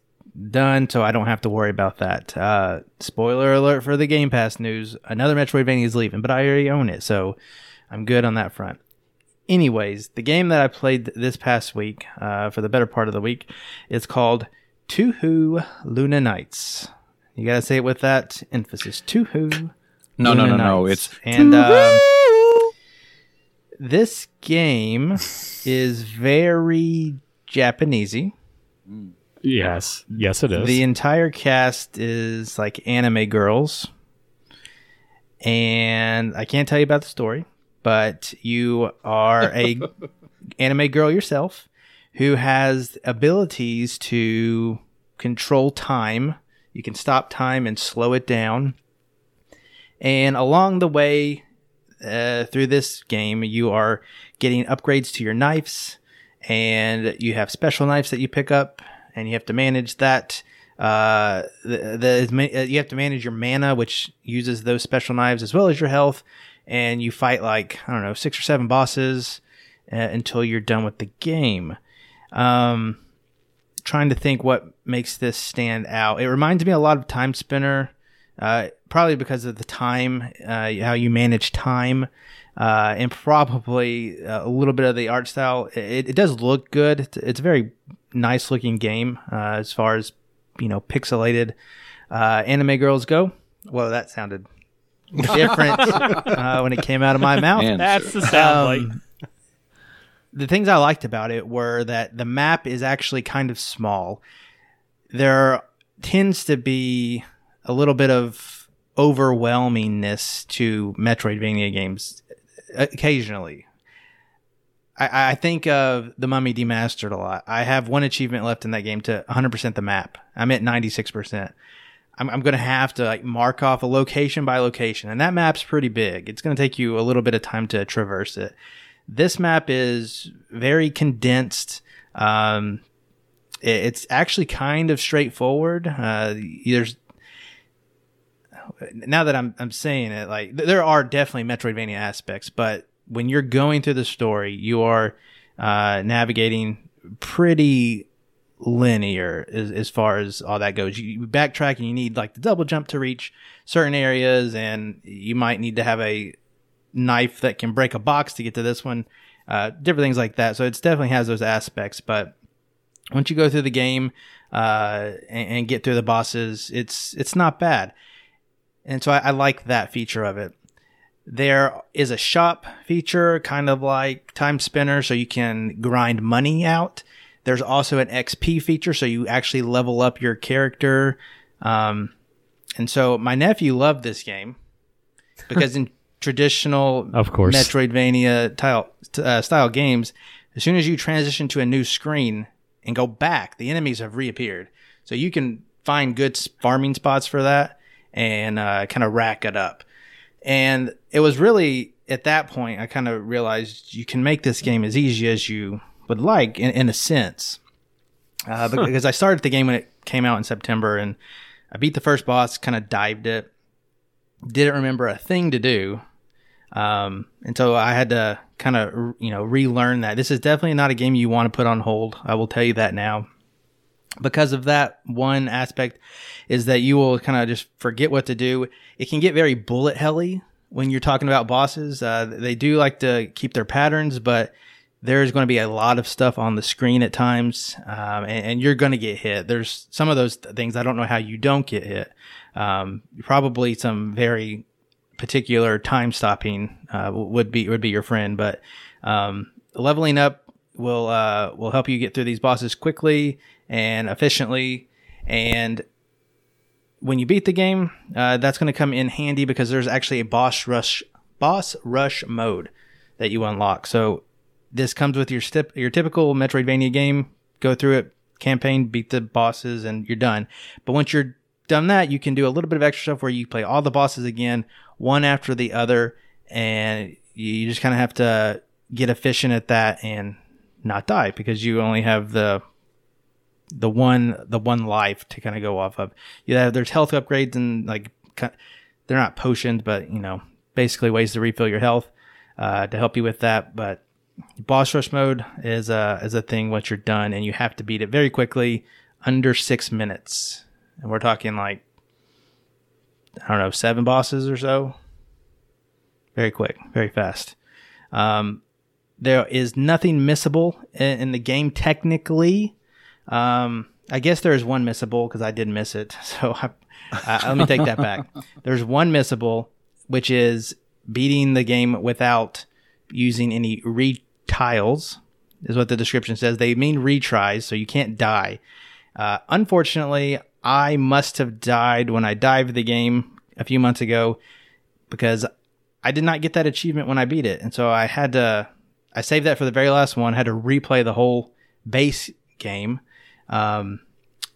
done so I don't have to worry about that. Uh, spoiler alert for the Game Pass news: another Metroidvania is leaving, but I already own it, so I'm good on that front. Anyways, the game that I played this past week, uh, for the better part of the week, is called Touhou Luna Nights. You gotta say it with that emphasis. Tuhu. No, no, Luna no, no. Nights. It's and um, this game is very Japanesey. Yes. Yes, it is. The entire cast is like anime girls. And I can't tell you about the story, but you are a anime girl yourself who has abilities to control time. You can stop time and slow it down. And along the way uh, through this game, you are getting upgrades to your knives, and you have special knives that you pick up, and you have to manage that. Uh, the, the you have to manage your mana, which uses those special knives as well as your health, and you fight like I don't know six or seven bosses uh, until you're done with the game. Um, trying to think what makes this stand out. It reminds me a lot of Timespinner, uh, probably because of the time, uh, how you manage time, uh, and probably uh, a little bit of the art style. It, it does look good. It's, it's a very nice looking game uh, as far as you know pixelated uh, anime girls go. Well, that sounded different uh, when it came out of my mouth. Man, That's sir. the sound Um, like. the things I liked about it were that the map is actually kind of small. There tends to be a little bit of overwhelmingness to Metroidvania games occasionally. I, I think of the Mummy Demastered a lot. I have one achievement left in that game to 100% the map. I'm at 96%. I'm, I'm going to have to like mark off a location by location, and that map's pretty big. It's going to take you a little bit of time to traverse it. This map is very condensed. Um, it, it's actually kind of straightforward. Uh, there's now that I'm I'm saying it, like there are definitely Metroidvania aspects, but when you're going through the story, you are uh, navigating pretty linear as, as far as all that goes. You, backtrack and you need like the double jump to reach certain areas, and you might need to have a knife that can break a box to get to this one. Uh, different things like that. So it definitely has those aspects, but once you go through the game uh, and, and, get through the bosses, it's it's not bad. And so I, I like that feature of it. There is a shop feature, kind of like Timespinner, so you can grind money out. There's also an XP feature, so you actually level up your character. Um, and so my nephew loved this game because in traditional of course Metroidvania tile, uh, style games, as soon as you transition to a new screen and go back, the enemies have reappeared. So you can find good farming spots for that and uh, kind of rack it up. And it was really at that point I kind of realized you can make this game as easy as you would like in, in a sense. Uh, because I started the game when it came out in September and I beat the first boss, kind of dived it, didn't remember a thing to do. Um, and so I had to kind of, you know, relearn that. This is definitely not a game you want to put on hold. I will tell you that now. Because of that one aspect is that you will kind of just forget what to do. It can get very bullet helly when you're talking about bosses. Uh, they do like to keep their patterns, but there's going to be a lot of stuff on the screen at times, um, and, and, you're going to get hit. There's some of those things I don't know how you don't get hit. Um, probably some very particular time stopping uh, would be would be your friend, but um, leveling up will uh, will help you get through these bosses quickly and efficiently. And when you beat the game, uh, that's going to come in handy because there's actually a boss rush boss rush mode that you unlock. So this comes with your step your typical Metroidvania game. Go through it, campaign, beat the bosses, and you're done. But once you're done that, you can do a little bit of extra stuff where you play all the bosses again, one after the other, and you just kind of have to get efficient at that and not die because you only have the the one the one life to kind of go off of. Yeah, there's health upgrades and like they're not potions, but you know basically ways to refill your health uh, to help you with that. But boss rush mode is a is a thing once you're done, and you have to beat it very quickly, under six minutes. And we're talking like I don't know seven bosses or so. Very quick, very fast. Um, there is nothing missable in, in the game technically. Um, I guess there is one missable because I did miss it. So I, uh, let me take that back. There's one missable, which is beating the game without using any re tiles is what the description says. They mean retries, so you can't die. Uh, unfortunately, I must have died when I dived the game a few months ago because I did not get that achievement when I beat it, and so I had to. I saved that for the very last one. Had to replay the whole base game, um,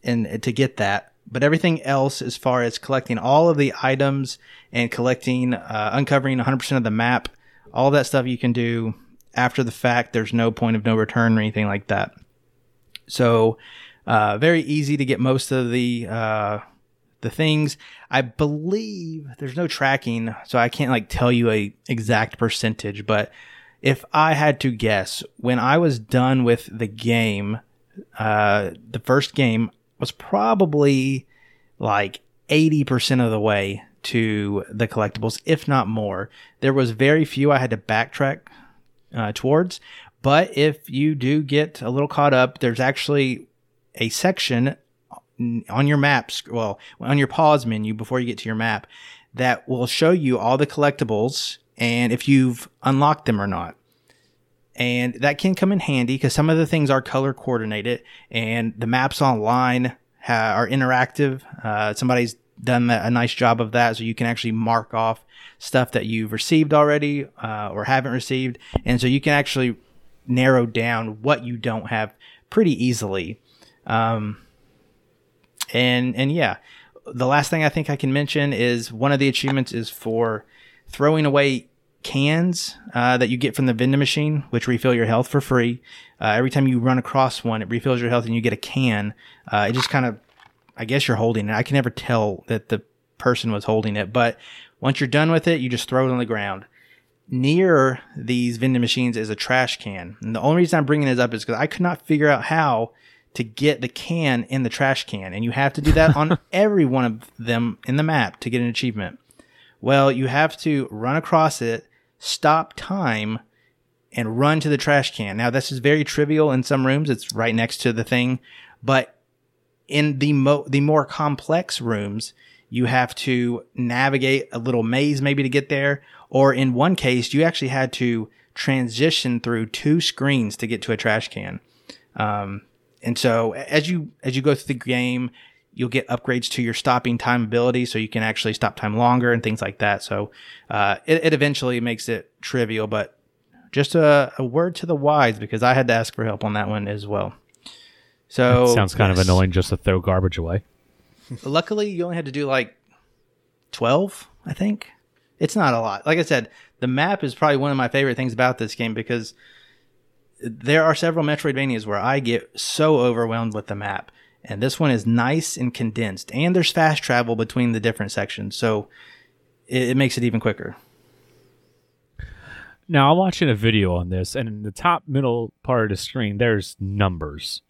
and to get that. But everything else, as far as collecting all of the items and collecting, uh, uncovering 100% of the map, all that stuff you can do after the fact. There's no point of no return or anything like that. So, uh, very easy to get most of the uh, the things. I believe there's no tracking, so I can't like tell you a exact percentage. But if I had to guess, when I was done with the game, uh, the first game was probably like 80% of the way to the collectibles, if not more. There was very few I had to backtrack uh, towards. But if you do get a little caught up, there's actually a section on your maps, well, on your pause menu before you get to your map, that will show you all the collectibles and if you've unlocked them or not. And that can come in handy because some of the things are color coordinated and the maps online ha- are interactive. Uh, somebody's done a nice job of that so you can actually mark off stuff that you've received already uh, or haven't received. And so you can actually narrow down what you don't have pretty easily. Um, and, and yeah, the last thing I think I can mention is one of the achievements is for throwing away cans uh, that you get from the vending machine, which refill your health for free. Uh, every time you run across one, it refills your health, and you get a can. Uh, it just kind of, I guess you're holding it. I can never tell that the person was holding it, but once you're done with it, you just throw it on the ground. Near these vending machines is a trash can, and the only reason I'm bringing this up is because I could not figure out how to get the can in the trash can, and you have to do that on every one of them in the map to get an achievement. Well, you have to run across it, stop time, and run to the trash can. Now, this is very trivial in some rooms. It's right next to the thing, but in the mo- the more complex rooms, you have to navigate a little maze maybe to get there, or in one case, you actually had to transition through two screens to get to a trash can. Um, and so as you as you go through the game, you'll get upgrades to your stopping time ability, so you can actually stop time longer and things like that. So uh, it, it eventually makes it trivial, but just a, a word to the wise because I had to ask for help on that one as well. So Sounds kind yes. of annoying just to throw garbage away. Luckily, you only had to do like 12, I think. It's not a lot. Like I said, the map is probably one of my favorite things about this game because there are several Metroidvanias where I get so overwhelmed with the map. And this one is nice and condensed. And there's fast travel between the different sections. So it, it makes it even quicker. Now I'm watching a video on this, and in the top middle part of the screen, there's numbers.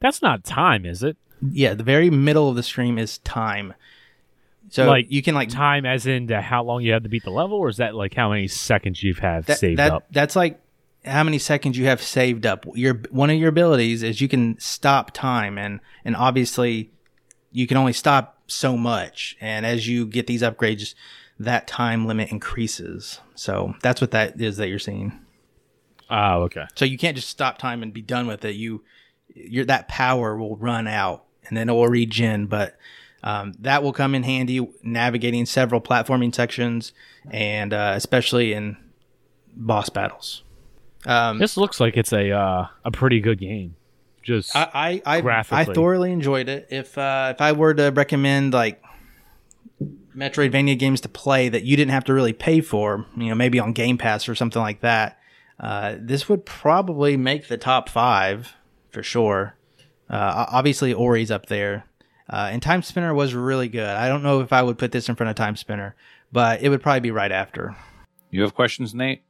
That's not time, is it? Yeah, the very middle of the stream is time. So Like, you can like Time as in to how long you have to beat the level, or is that like how many seconds you've have that, saved that- up? That's like how many seconds you have saved up. Your one of your abilities is you can stop time, and and obviously you can only stop so much. And as you get these upgrades, that time limit increases. So that's what that is that you're seeing. Oh, okay. So you can't just stop time and be done with it. You, your that power will run out, and then it will regen. But um, that will come in handy navigating several platforming sections, and uh, especially in boss battles. Um, This looks like it's a uh, a pretty good game. Just I I I, I thoroughly enjoyed it. If uh, if I were to recommend like Metroidvania games to play that you didn't have to really pay for, you know, maybe on Game Pass or something like that, uh, this would probably make the top five for sure. Uh, obviously, Ori's up there, uh, and Timespinner was really good. I don't know if I would put this in front of Timespinner, but it would probably be right after. You have questions, Nate?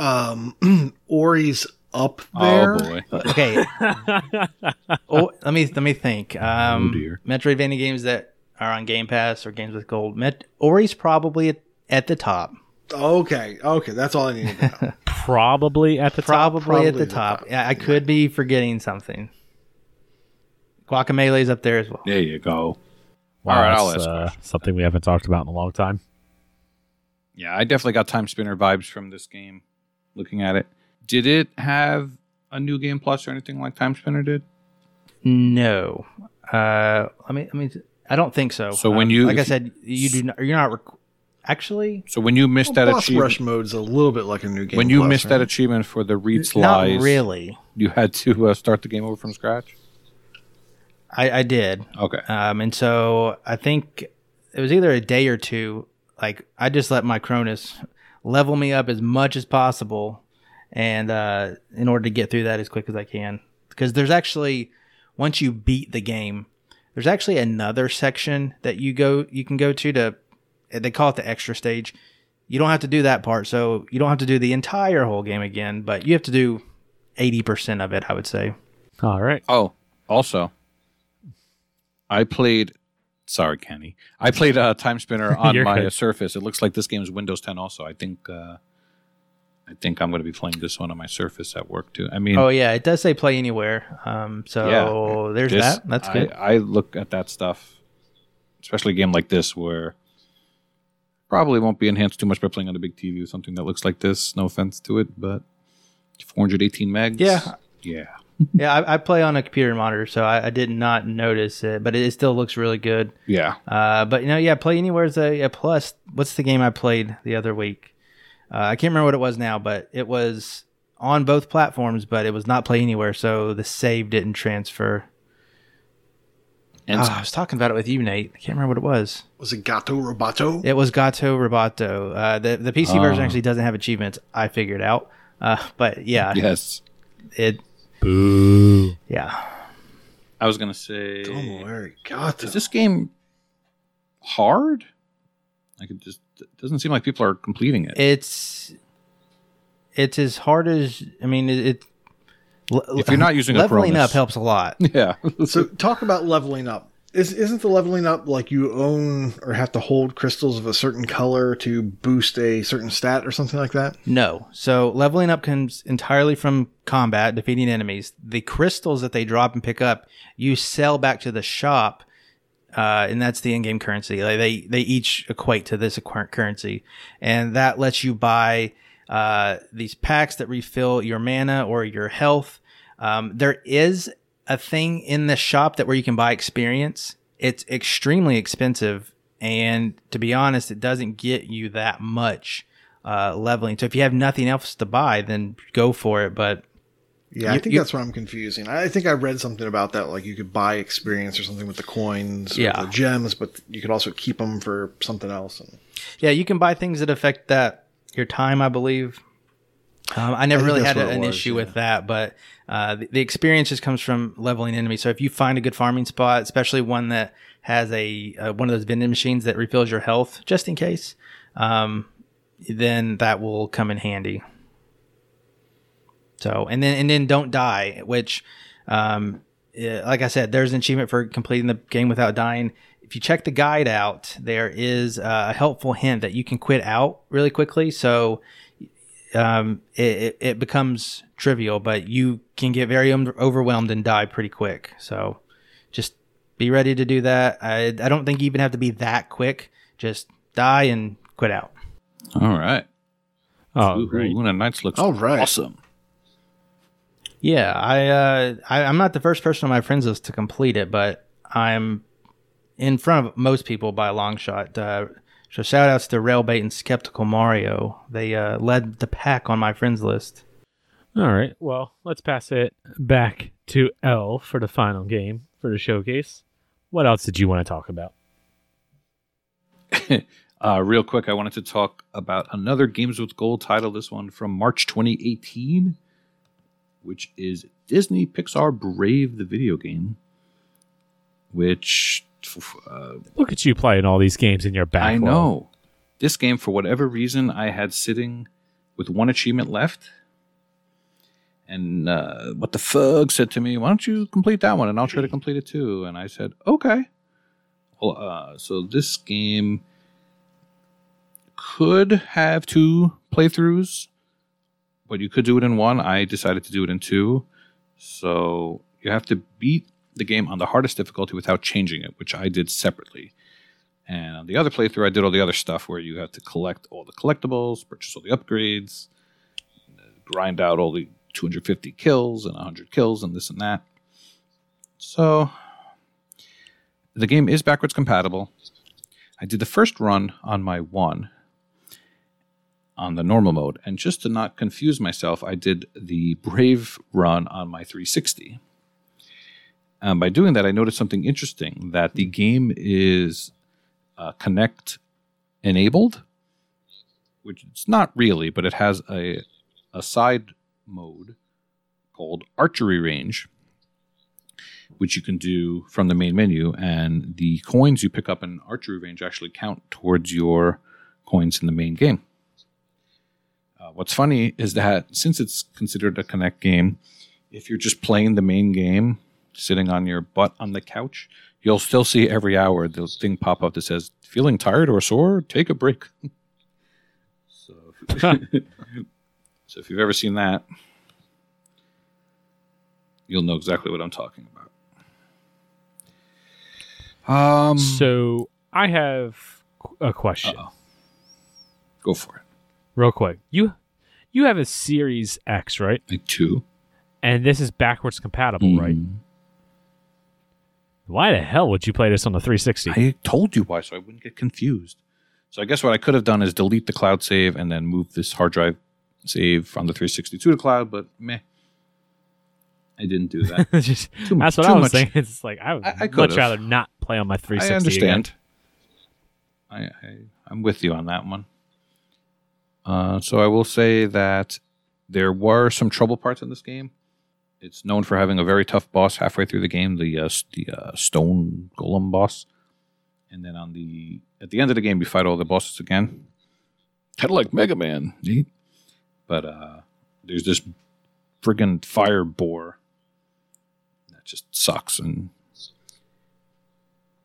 Um, Ori's up there. Oh boy. Okay, oh, let me let me think. Um, Oh, dear. Metroidvania games that are on Game Pass or games with gold. Met- Ori's probably at, at the top. Okay, okay, that's all I need to know. probably at the top. Probably, probably at the the top. top. Yeah, I could be forgetting something. Guacamelee is up there as well. There you go. Wow, All right, I'll that's, ask uh, something we haven't talked about in a long time. Yeah, I definitely got Timespinner vibes from this game. Looking at it, did it have a new game plus or anything like Timespinner did? No, uh, let me let me. I don't think so. So when Um, you- like I said, you do not. You're not. Rec- actually, So when you missed Well, that boss achievement, rush mode's a little bit like a new game. when you Plus, missed that achievement for the Reed's not Lies, really. you had to uh, start the game over from scratch. I, I did. Okay. Um, and so I think it was either a day or two. Like I just let my Cronus level me up as much as possible, and uh, in order to get through that as quick as I can, because there's actually once you beat the game, there's actually another section that you go you can go to to they call it the extra stage. You don't have to do that part, so you don't have to do the entire whole game again, but you have to do eighty percent of it. I would say. All right. Oh, also, I played. Sorry, Kenny. I played uh, Timespinner on my good. Surface. It looks like this game is Windows 10. Also, I think. Uh, I think I'm going to be playing this one on my Surface at work too. I mean, Oh yeah, it does say play anywhere. Um, so Yeah. there's this- that. That's good. I, I look at that stuff, especially a game like this where probably won't be enhanced too much by playing on a big TV with something that looks like this. No offense to it, but 418 megs. Yeah. yeah. yeah, I, I play on a computer monitor, so I, I did not notice it, but it still looks really good. Yeah. Uh, but you know, yeah, play anywhere is a, a plus. What's the game I played the other week? Uh, I can't remember what it was now, but it was on both platforms, but it was not play anywhere, so the save didn't transfer. And Ah, I was talking about it with you, Nate. I can't remember what it was. Was it Gato Roboto? It was Gato Roboto. Uh, the the PC version Ah. actually doesn't have achievements. I figured out. Uh, but yeah, yes, it Boo. yeah. I was gonna say, Tomo Arigato. is this game hard? Like it just it doesn't seem like people are completing it. It's it's as hard as I mean it. it If you're not using a leveling up helps a lot. yeah, so talk about leveling up. Is, isn't the leveling up like you own or have to hold crystals of a certain color to boost a certain stat or something like that? No. So leveling up comes entirely from combat, defeating enemies. The crystals that they drop and pick up, you sell back to the shop, uh, and that's the in-game currency. Like they they each equate to this equ- currency, and that lets you buy uh, these packs that refill your mana or your health. Um, there is a thing in the shop that where you can buy experience. It's extremely expensive, and to be honest, it doesn't get you that much uh, leveling. So if you have nothing else to buy, then go for it. But Yeah, I think you- that's what I'm confusing. I think I read something about that, like you could buy experience or something with the coins, Yeah. the gems, but you could also keep them for something else. And yeah, you can buy things that affect that your time, I believe. Um, I never think really had an was, issue yeah. with that, but uh, the, the experience just comes from leveling enemies. So if you find a good farming spot, especially one that has a uh, one of those vending machines that refills your health, just in case, um, then that will come in handy. So and then and then don't die, which, um, like I said, there's an achievement for completing the game without dying. If you check the guide out, there is a helpful hint that you can quit out really quickly. So um, it, it, it becomes trivial, but you can get very um, overwhelmed and die pretty quick. So just be ready to do that. I, I don't think you even have to be that quick. Just die and quit out. all right. Oh, Ooh, great. Luna Nights looks All right. awesome. Yeah, I, uh, I I'm not the first person on my friends list to complete it, but I'm in front of most people by a long shot. Uh, so shout outs to Railbait and Skeptical Mario. They uh, led the pack on my friends list. All right. Well, let's pass it back to L for the final game for the showcase. What else did you want to talk about? Uh, real quick, I wanted to talk about another Games with Gold title. This one from March 2018, which is Disney Pixar Brave, the video game. Which uh, Look at you playing all these games in your back. I know. This game, for whatever reason, I had sitting with one achievement left. And uh, what the fug said to me, why don't you complete that one and I'll try to complete it too? And I said, okay. Well, uh, so this game could have two playthroughs, but you could do it in one. I decided to do it in two. So you have to beat the game on the hardest difficulty without changing it, which I did separately. And on the other playthrough, I did all the other stuff where you have to collect all the collectibles, purchase all the upgrades, grind out all the 250 kills and 100 kills and this and that. So the game is backwards compatible. I did the first run on my one on the normal mode, and just to not confuse myself, I did the Brave run on my 360. Um, by doing that, I noticed something interesting that the game is uh, Kinect enabled, which it's not really, but it has a a side mode called Archery Range, which you can do from the main menu, and the coins you pick up in Archery Range actually count towards your coins in the main game. Uh, what's funny is that since it's considered a Kinect game, if you're just playing the main game, sitting on your butt on the couch, you'll still see every hour the thing pop up that says, "Feeling tired or sore? Take a break." so, so if you've ever seen that, you'll know exactly what I'm talking about. Um, So I have a question, uh-oh. go for it. real quick. You you have a Series X, right? Like two, And this is backwards compatible, right? Why the hell would you play this on the 360? I told you why, so I wouldn't get confused. So I guess what I could have done is delete the cloud save and then move this hard drive save from the 360 to the cloud, but meh. I didn't do that. Just, Too- that's what too I was much- thinking. It's like I would I- I much rather not play on my 360. I understand. again. I, I I'm with you on that one. Uh, so I will say that there were some trouble parts in this game. It's known for having a very tough boss halfway through the game, the uh, the uh, stone golem boss, and then on the at the end of the game you fight all the bosses again, kind of like Mega Man, neat. But uh, there's this friggin' fire boar that just sucks and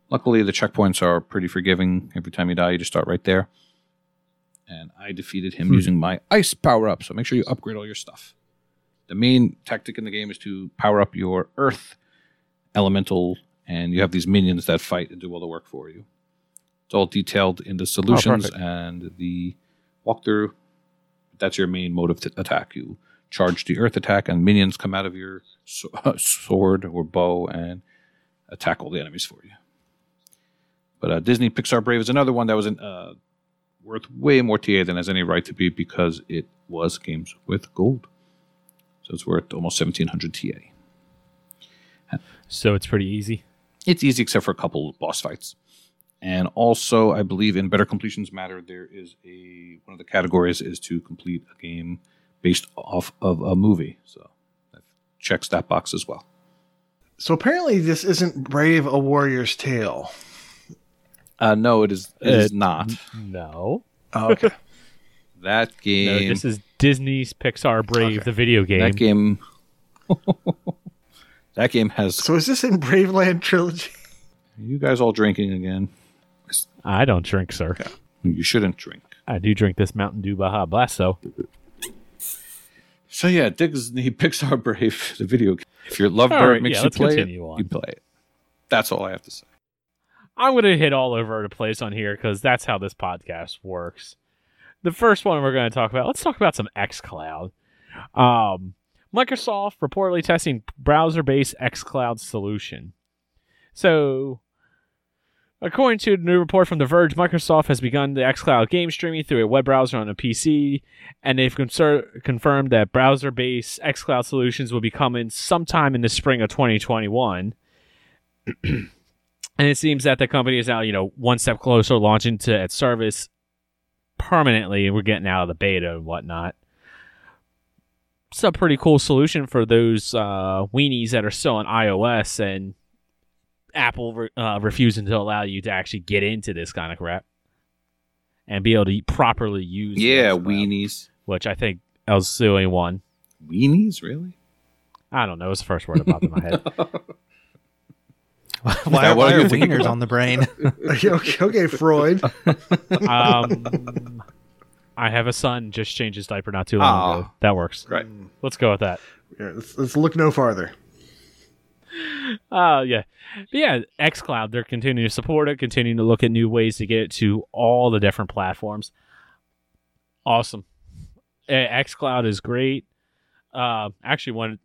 Luckily, the checkpoints are pretty forgiving. Every time you die, you just start right there. And I defeated him using my ice power up. So make sure you upgrade all your stuff. The main tactic in the game is to power up your earth elemental, and you have these minions that fight and do all the work for you. It's all detailed in the solutions perfect. and the walkthrough. That's your main mode of t- attack. You charge the earth attack, and minions come out of your so- sword or bow and attack all the enemies for you. But uh, Disney Pixar Brave is another one that was an, uh, worth way more TA than has any right to be because it was games with gold. So it's worth almost 1700 TA. So it's pretty easy. It's easy except for a couple of boss fights. And also, I believe in Better Completions Matter, there is a one of the categories is to complete a game based off of a movie. So that checks that box as well. So apparently, this isn't Brave a Warrior's Tale. Uh, no, it is. It is Uh, not. No. Oh, okay. That game. No, this is Disney's Pixar Brave, Okay. the video game. that game. that game has so is this in Braveland trilogy? you guys all drinking again. I don't drink, sir. You shouldn't drink. I do drink this Mountain Dew Baja Blast, though. So yeah, Disney Pixar Brave, the video game. If your love All bird right, makes yeah, you play it, continue on. you play it. That's all I have to say. I'm going to hit all over the place on here because that's how this podcast works. The first one we're going to talk about, let's talk about some xCloud. Um, Microsoft reportedly testing browser based xCloud solution. So, according to a new report from The Verge, Microsoft has begun the xCloud game streaming through a web browser on a PC, and they've concer- confirmed that browser based xCloud solutions will be coming sometime in the spring of 2021. And it seems that the company is now, you know, one step closer launching to its service permanently, we're getting out of the beta and whatnot. It's a pretty cool solution for those uh, weenies that are still on iOS and Apple re- uh, refusing to allow you to actually get into this kind of crap and be able to properly use. Yeah, weenies. Which I think I was suing one. Weenies, really? I don't know. It's the first word that popped in my head. Why, what why are are you thinking wieners on the brain? okay, okay, Freud. Um, I have a son. Just changed his diaper not too long Aw. ago. That works. Right. Let's go with that. Yeah, let's, let's look no farther. Uh yeah. But yeah, xCloud, they're continuing to support it, continuing to look at new ways to get it to all the different platforms. Awesome. Uh, xCloud is great. Uh actually one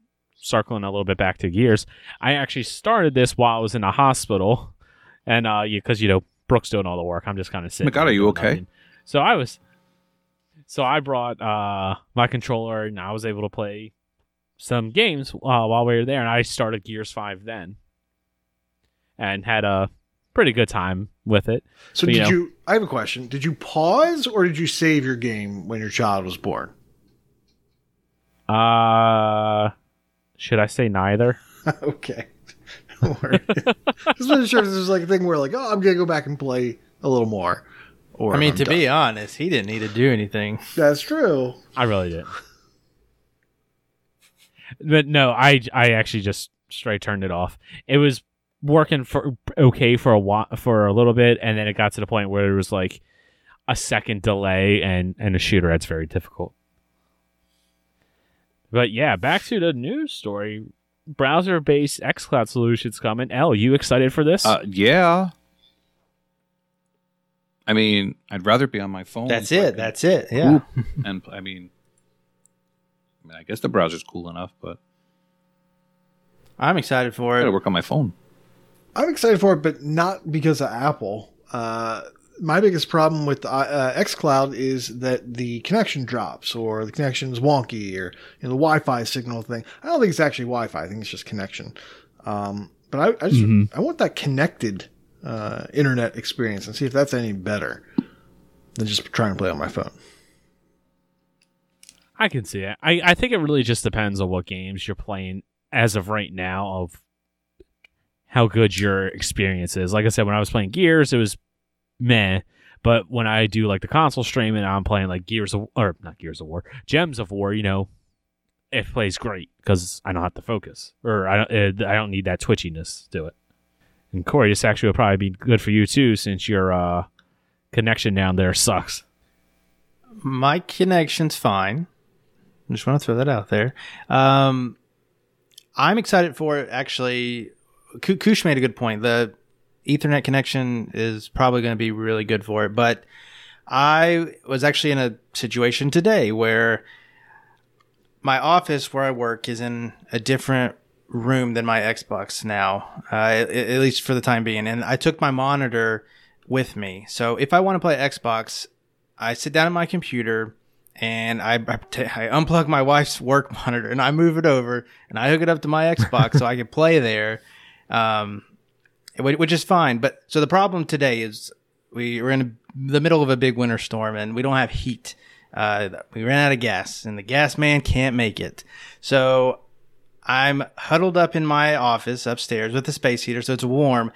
circling a little bit back to gears. I actually started this while I was in the hospital. And uh yeah, cuz you know, Brooks doing all the work. I'm just kind of sitting. my God, are you okay? nothing. So I was so I brought uh my controller and I was able to play some games uh, while we were there, and I started Gears Five then, and had a pretty good time with it. So But, you did know. you? I have a question. Did you pause or did you save your game when your child was born? Uh, should I say neither? okay. Don't worry. Just wasn't sure if this was like a thing where like, oh, I'm gonna go back and play a little more. Or I mean, I'm to done. be honest, he didn't need to do anything. that's true. I really didn't. But no, I I actually just straight turned it off. It was working for okay for a while, for a little bit, and then it got to the point where it was like a second delay, and and a shooter that's very difficult. But yeah, back to the news story. Browser-based xCloud solutions coming. L, you excited for this? Uh, yeah. I mean, I'd rather be on my phone. That's it. That's it. Yeah. and I mean, I mean, I guess the browser's cool enough, but I'm excited for I gotta it. work on my phone. I'm excited for it, but not because of Apple. Uh, my biggest problem with uh, XCloud is that the connection drops or the connection is wonky or you know, the Wi-Fi signal thing. I don't think it's actually Wi-Fi. I think it's just connection. Um, but I, I just I want that connected uh, internet experience and see if that's any better than just trying to play on my phone. I can see it. I, I think it really just depends on what games you're playing as of right now of how good your experience is. Like I said, when I was playing Gears, it was meh. But when I do like the console stream and I'm playing like Gears of or not Gears of War, Gems of War, you know, it plays great because I don't have to focus or I don't uh, I don't need that twitchiness to it. And Corey, this actually would probably be good for you too, since your uh, connection down there sucks. My connection's fine. I just want to throw that out there. Um, I'm excited for it. Actually, Kush made a good point. The Ethernet connection is probably going to be really good for it. But I was actually in a situation today where my office where I work is in a different room than my Xbox now, uh, at, least for the time being. And I took my monitor with me. So if I want to play Xbox, I sit down at my computer and I, I, t- I unplug my wife's work monitor and I move it over and I hook it up to my Xbox so I can play there, um, which is fine. But so the problem today is we are in the middle of a big winter storm and we don't have heat. Uh, we ran out of gas and the gas man can't make it. So I'm huddled up in my office upstairs with the space heater so it's warm.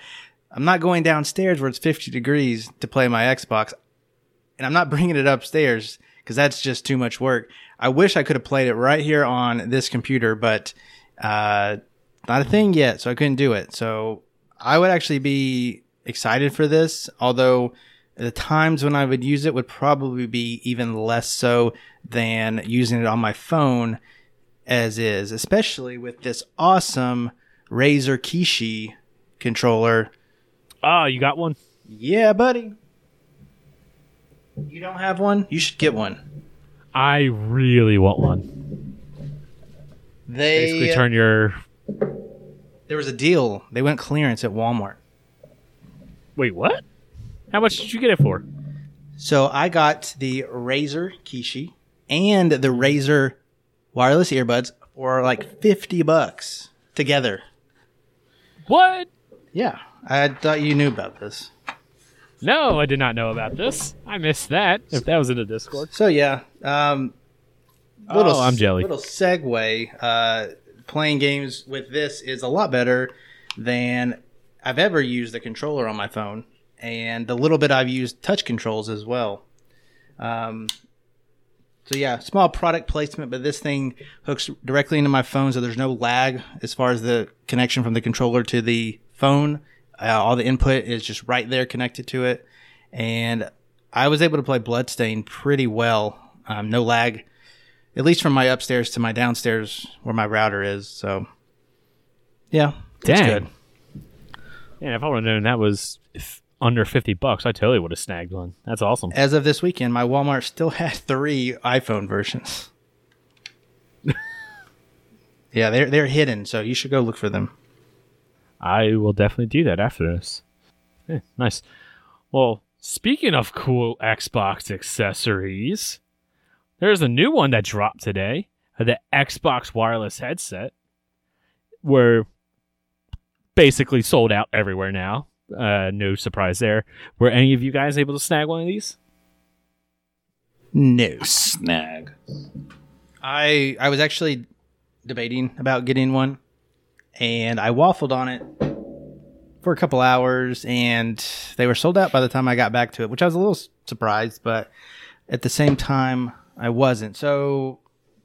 I'm not going downstairs where it's 50 degrees to play my Xbox and I'm not bringing it upstairs because that's just too much work. I wish I could have played it right here on this computer, but uh, not a thing yet, so I couldn't do it. So I would actually be excited for this, although the times when I would use it would probably be even less so than using it on my phone as is, especially with this awesome Razer Kishi controller. Oh, you got one? Yeah, buddy. You don't have one? You should get one. I really want one. They Basically, uh, turn your there was a deal. They went clearance at Walmart. wait. What? How much did you get it for? So I got the Razer Kishi and the Razer wireless earbuds for like 50 bucks together. What? Yeah, I thought you knew about this. No, I did not know about this. I missed that. If that was in the Discord. So yeah, um, Oh, I'm jelly. Little segue. Uh, playing games with this is a lot better than I've ever used the controller on my phone, and the little bit I've used touch controls as well. Um, so yeah, small product placement, but this thing hooks directly into my phone, so there's no lag as far as the connection from the controller to the phone. Uh, all the input is just right there connected to it, and I was able to play Bloodstain pretty well. Um, no lag, at least from my upstairs to my downstairs where my router is. So, yeah, it's good. And if I would have known that was under fifty bucks, I totally would have snagged one. That's awesome. As of this weekend, my Walmart still had three iPhone versions. yeah, they're they're hidden, so you should go look for them. I will definitely do that after this. Yeah, nice. Well, speaking of cool Xbox accessories, there's a new one that dropped today the Xbox wireless headset. We're basically sold out everywhere now. Uh, no surprise there. Were any of you guys able to snag one of these? No, Snag. I I was actually debating about getting one, and I waffled on it for a couple hours, and they were sold out by the time I got back to it, which I was a little surprised, but at the same time I wasn't. So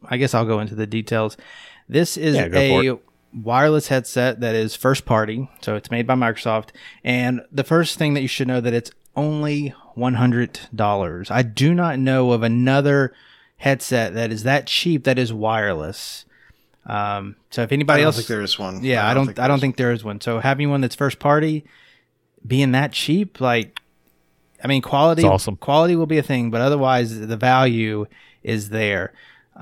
I guess I'll go into the details. This is Yeah, a wireless headset that is first party, so it's made by Microsoft. And the first thing that you should know that it's only one hundred dollars. I do not know of another headset that is that cheap that is wireless. Um, so if I anybody don't else, think there is one. yeah, I don't, think I don't think there is one. So having one that's first party, being that cheap, like, I mean, quality, It's awesome. quality will be a thing, but otherwise the value is there.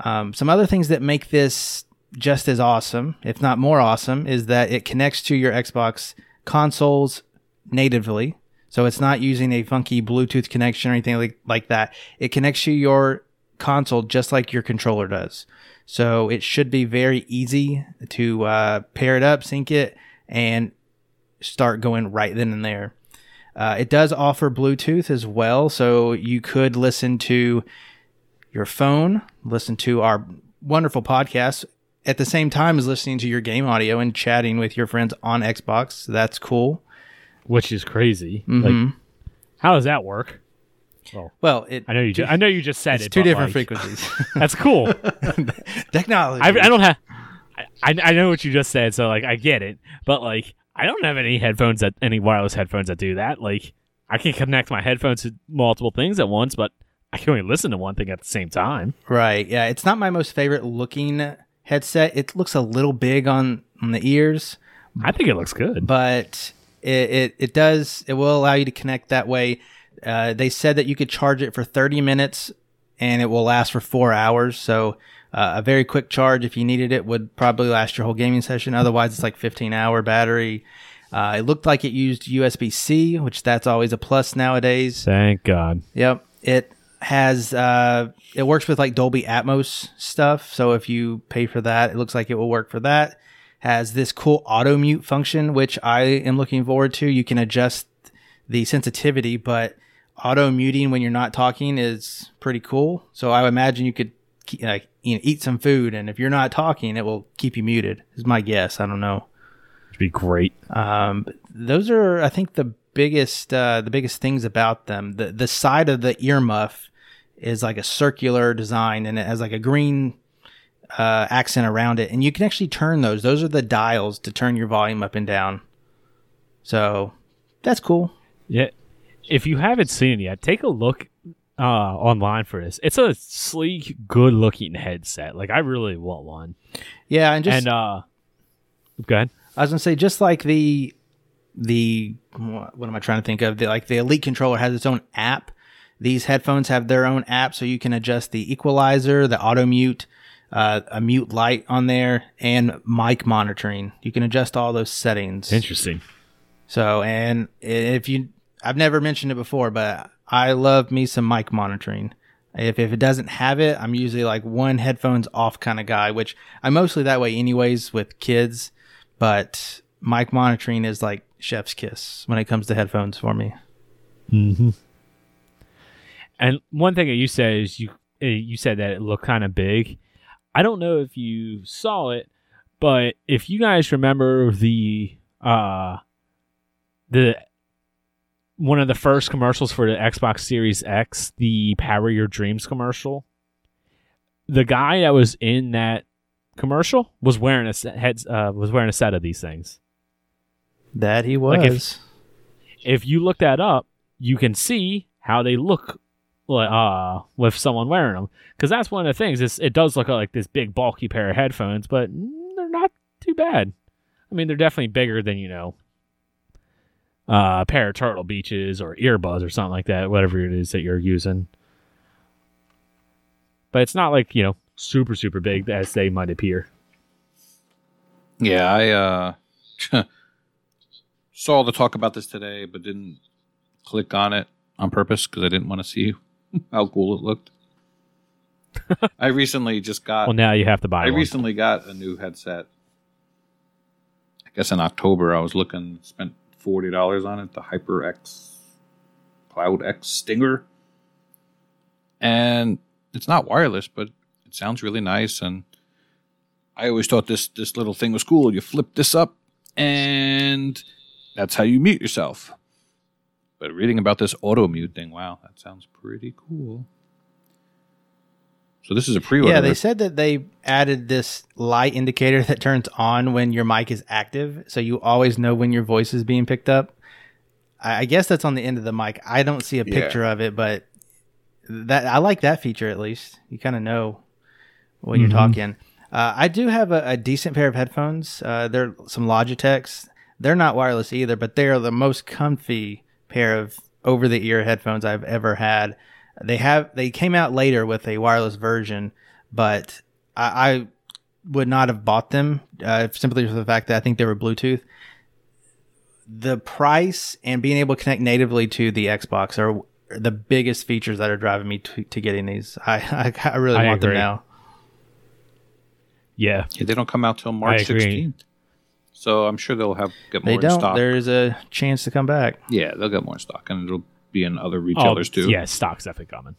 Um, some other things that make this just as awesome, if not more awesome, is that it connects to your Xbox consoles natively. So it's not using a funky Bluetooth connection or anything like, like that. It connects to your console just like your controller does. So it should be very easy to uh, pair it up, sync it, and start going right then and there. Uh, it does offer Bluetooth as well, so you could listen to your phone, listen to our wonderful podcast at the same time as listening to your game audio and chatting with your friends on Xbox. So that's cool. which is crazy. Mhm. Like, how does that work? well, it I know you. Ju- I know you just said it's it. two different like, frequencies. That's cool. Technology. I, I don't have. I, I know what you just said, so like I get it. But like I don't have any headphones that any wireless headphones that do that. Like I can connect my headphones to multiple things at once, but I can only listen to one thing at the same time. Right. Yeah. It's not my most favorite looking headset. It looks a little big on, on the ears, I think it looks good. but it, it, it does, it will allow you to connect that way. Uh, they said that you could charge it for 30 minutes and it will last for four hours. So uh, a very quick charge, if you needed it, would probably last your whole gaming session. Otherwise, it's like 15 hour battery. Uh, it looked like it used USB C, which that's always a plus nowadays. Thank God. Yep. It has uh it works with like Dolby Atmos stuff. So if you pay for that, it looks like it will work for that. Has this cool auto mute function, which I am looking forward to. You can adjust the sensitivity, but auto muting when you're not talking is pretty cool. So I would imagine you could ke- uh, you know, eat some food, and if you're not talking, it will keep you muted. Is my guess. I don't know. It'd be great. Um, those are, I think, the biggest uh, the biggest things about them. The the side of the earmuff is like a circular design, and it has like a green uh, accent around it, and you can actually turn those. Those are the dials to turn your volume up and down. So that's cool. Yeah. If you haven't seen it yet, take a look uh, online for this. It's a sleek, good looking headset. Like I really want one. Yeah, and just and uh, go ahead. I was gonna say just like the the what am I trying to think of? The, like the Elite controller has its own app. These headphones have their own app, so you can adjust the equalizer, the auto mute, uh, a mute light on there, and mic monitoring. You can adjust all those settings. Interesting. So, and if you, I've never mentioned it before, but I love me some mic monitoring. If, if it doesn't have it, I'm usually like one headphones off kind of guy, which I'm mostly that way anyways with kids. But mic monitoring is like chef's kiss when it comes to headphones for me. Mm-hmm. And one thing that you said is you uh, you said that it looked kind of big. I don't know if you saw it, but if you guys remember the uh the one of the first commercials for the Xbox Series X, the Power Your Dreams commercial, the guy that was in that commercial was wearing a set, heads uh, was wearing a set of these things. That he was. Like if- if you look that up, you can see how they look uh, with someone wearing them. Because that's one of the things. Is it does look like this big bulky pair of headphones, but they're not too bad. I mean, they're definitely bigger than you know, uh, a pair of Turtle Beaches or earbuds or something like that. Whatever it is that you're using. But it's not like you know super super big as they might appear. Yeah, I uh, saw the talk about this today, but didn't click on it on purpose because I didn't want to see how cool it looked. I recently just got. Well, now you have to buy I one. recently got a new headset. I guess in October I was looking, spent forty dollars on it, the HyperX Cloud X Stinger, and it's not wireless, but it sounds really nice. And I always thought this this little thing was cool. You flip this up, and that's how you mute yourself. But reading about this auto mute thing, wow, that sounds pretty cool. So this is a pre-order. Yeah, they said that they added this light indicator that turns on when your mic is active, so you always know when your voice is being picked up. I guess that's on the end of the mic. I don't see a Yeah. picture of it, but that I like that feature at least. You kind of know when you're Mhm. talking. Uh, I do have a, a decent pair of headphones. Uh, they're some Logitechs. They're not wireless either, but they are the most comfy pair of over-the-ear headphones I've ever had. They have they came out later with a wireless version, but I, I would not have bought them uh, simply for the fact that I think they were Bluetooth. the price and being able to connect natively to the Xbox are the biggest features that are driving me to, to getting these. I I, I really I want agree. them now. Yeah. Yeah, they don't come out till March 16th. So I'm sure they'll have get more They don't. stock. There's a chance to come back. Yeah, they'll get more in stock, and it'll be in other Oh, retailers too. Yeah, stock's definitely coming.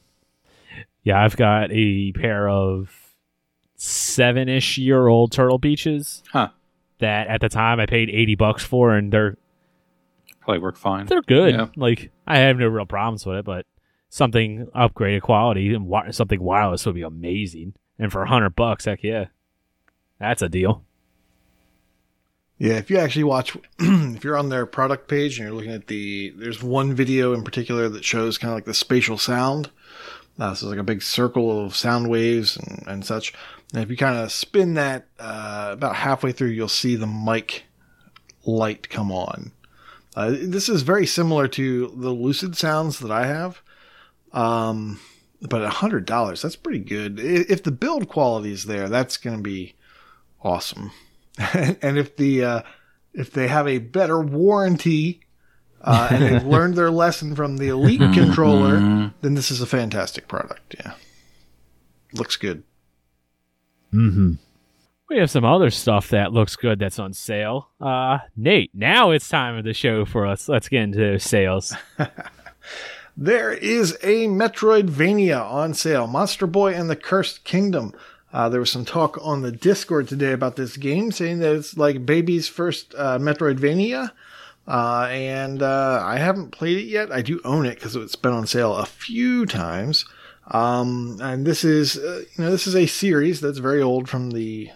Yeah, I've got a pair of seven ish year old Turtle Beaches Huh. that at the time I paid 80 bucks for, and they're Probably work fine. they're good. Yeah. Like I have no real problems with it, but something upgraded quality and something wireless would be amazing. And for a hundred bucks, heck yeah, that's a deal. Yeah, if you actually watch, if you're on their product page and you're looking at the, there's one video in particular that shows kind of like the spatial sound. Uh, so it's like a big circle of sound waves and, and such. And if you kind of spin that uh, about halfway through, you'll see the mic light come on. Uh, this is very similar to the Lucid sounds that I have. Um, but a hundred dollars, that's pretty good. If the build quality is there, that's going to be awesome. and if the uh, if they have a better warranty uh, and they've learned their lesson from the Elite controller, then this is a fantastic product. Yeah, looks good. Mm-hmm. We have some other stuff that looks good that's on sale. Uh, Nate, now it's time of the show for us. Let's get into sales. There is a Metroidvania on sale, Monster Boy and the Cursed Kingdom. Uh, there was some talk on the Discord today about this game, saying that it's like baby's first uh, Metroidvania. Uh, and uh, I haven't played it yet. I do own it because it's been on sale a few times. Um, and this is, uh, you know, this is a series that's very old from the,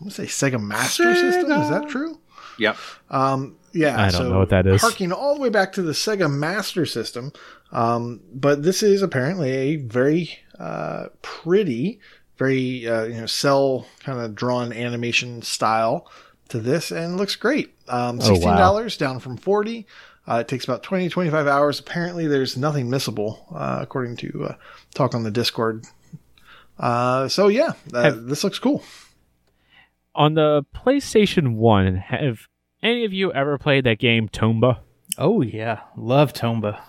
I'm gonna say Sega Master System. Is that true? Yep. Um, yeah, I don't so know what that is. Harking all the way back to the Sega Master System, um, but this is apparently a very uh, pretty, very uh, you know cell kind of drawn animation style to this, and looks great. Um, Oh, Sixteen wow. dollars down from forty. Uh, it takes about 20 25 hours. Apparently, there's nothing missable, uh, according to uh, talk on the Discord. Uh, so yeah, uh, Have- this looks cool. on the PlayStation 1, have any of you ever played that game Tomba? Oh yeah, love Tomba.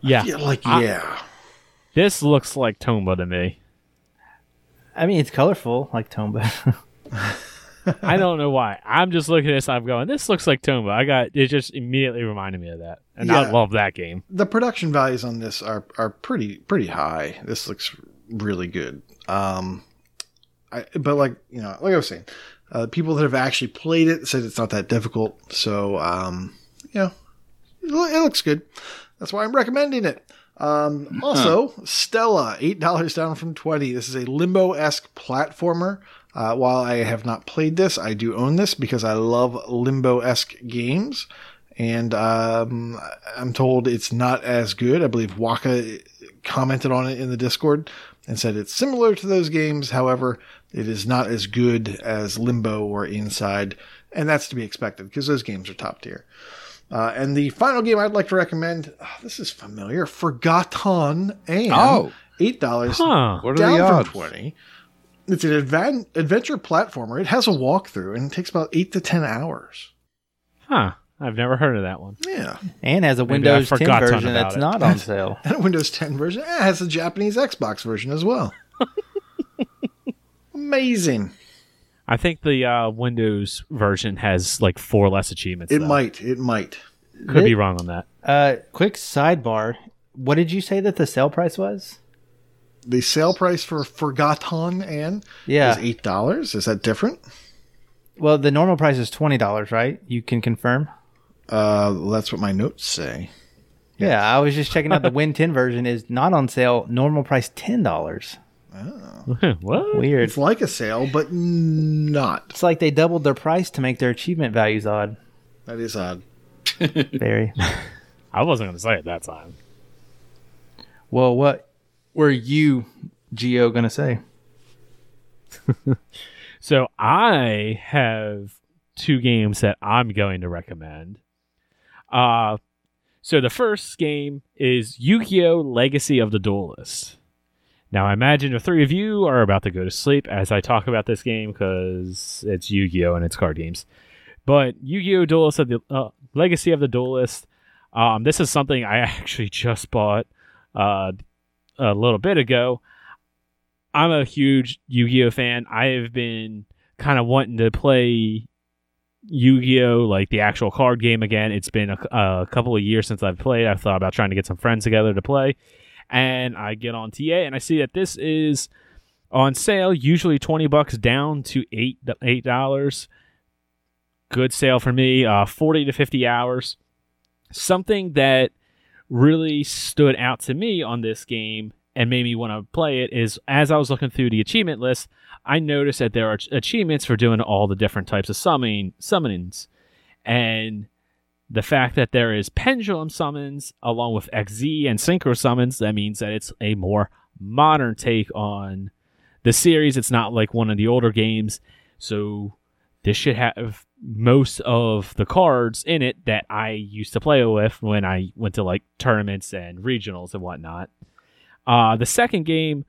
Yeah. Yeah, like I- yeah. This looks like Tomba to me. I mean, it's colorful like Tomba. I don't know why. I'm just looking at this. I'm going. This looks like Tomba. I got it. Just immediately reminded me of that, and I love that game. the production values on this are are pretty pretty high. This looks really good. Um, I but like you know, like I was saying, uh, people that have actually played it said it's not that difficult. So um, you know, it, it looks good. That's why I'm recommending it. Um, also, Stela, eight dollars down from twenty. This is a limbo esque platformer. Uh, while I have not played this, I do own this because I love limbo esque games and um, I'm told it's not as good. I believe Waka commented on it in the Discord and said it's similar to those games. However, it is not as good as Limbo or Inside, and that's to be expected because those games are top tier. Uh, and the final game I'd like to recommend, ah, this is familiar, Forgotton Anne Oh. eight dollars Huh. What are down the from twenty. It's an advan- adventure platformer. It has a walkthrough and it takes about eight to ten hours. Huh. I've never heard of that one. Yeah. and has a Maybe Windows 10 version that's it. not on sale. and a Windows 10 version. It has a Japanese Xbox version as well. Amazing. I think the uh, Windows version has like four less achievements. It though. might. It might. Could be wrong on that. Uh, quick sidebar. What did you say that the sale price was? The sale price for Forgotton Anne Yeah. is eight dollars. Is that different? Well, the normal price is twenty dollars, right? You can confirm. Uh, that's what my notes say. Yeah, I was just checking out the Win 10 version is not on sale. Normal price ten dollars. what? Weird. It's like a sale, but not. It's like they doubled their price to make their achievement values odd. That is odd. Very. I wasn't going to say it that time. well, what were you, Geo, gonna say? So I have two games that I'm going to recommend. Uh so the first game is Yu-Gi-Oh! Legacy of the Duelist. Now I imagine the three of you are about to go to sleep as I talk about this game because it's Yu-Gi-Oh! and it's card games. But Yu-Gi-Oh! Duelist of the uh, Legacy of the Duelist. Um, this is something I actually just bought uh, a little bit ago. I'm a huge Yu-Gi-Oh fan. I have been kind of wanting to play Yu-Gi-Oh, like the actual card game again. It's been a, a, couple of years since I've played. I thought about trying to get some friends together to play, and I get on TA and I see that this is on sale, usually twenty bucks down to eight eight dollars. Good sale for me. Uh, Forty to fifty hours. Something that really stood out to me on this game and made me want to play it is as I was looking through the achievement list, I noticed that there are achievements for doing all the different types of summoning summonings. And the fact that there is pendulum summons along with Xyz and synchro summons, that means that it's a more modern take on the series. It's not like one of the older games. So this should have most of the cards in it that I used to play with when I went to like tournaments and regionals and whatnot. Uh, the second game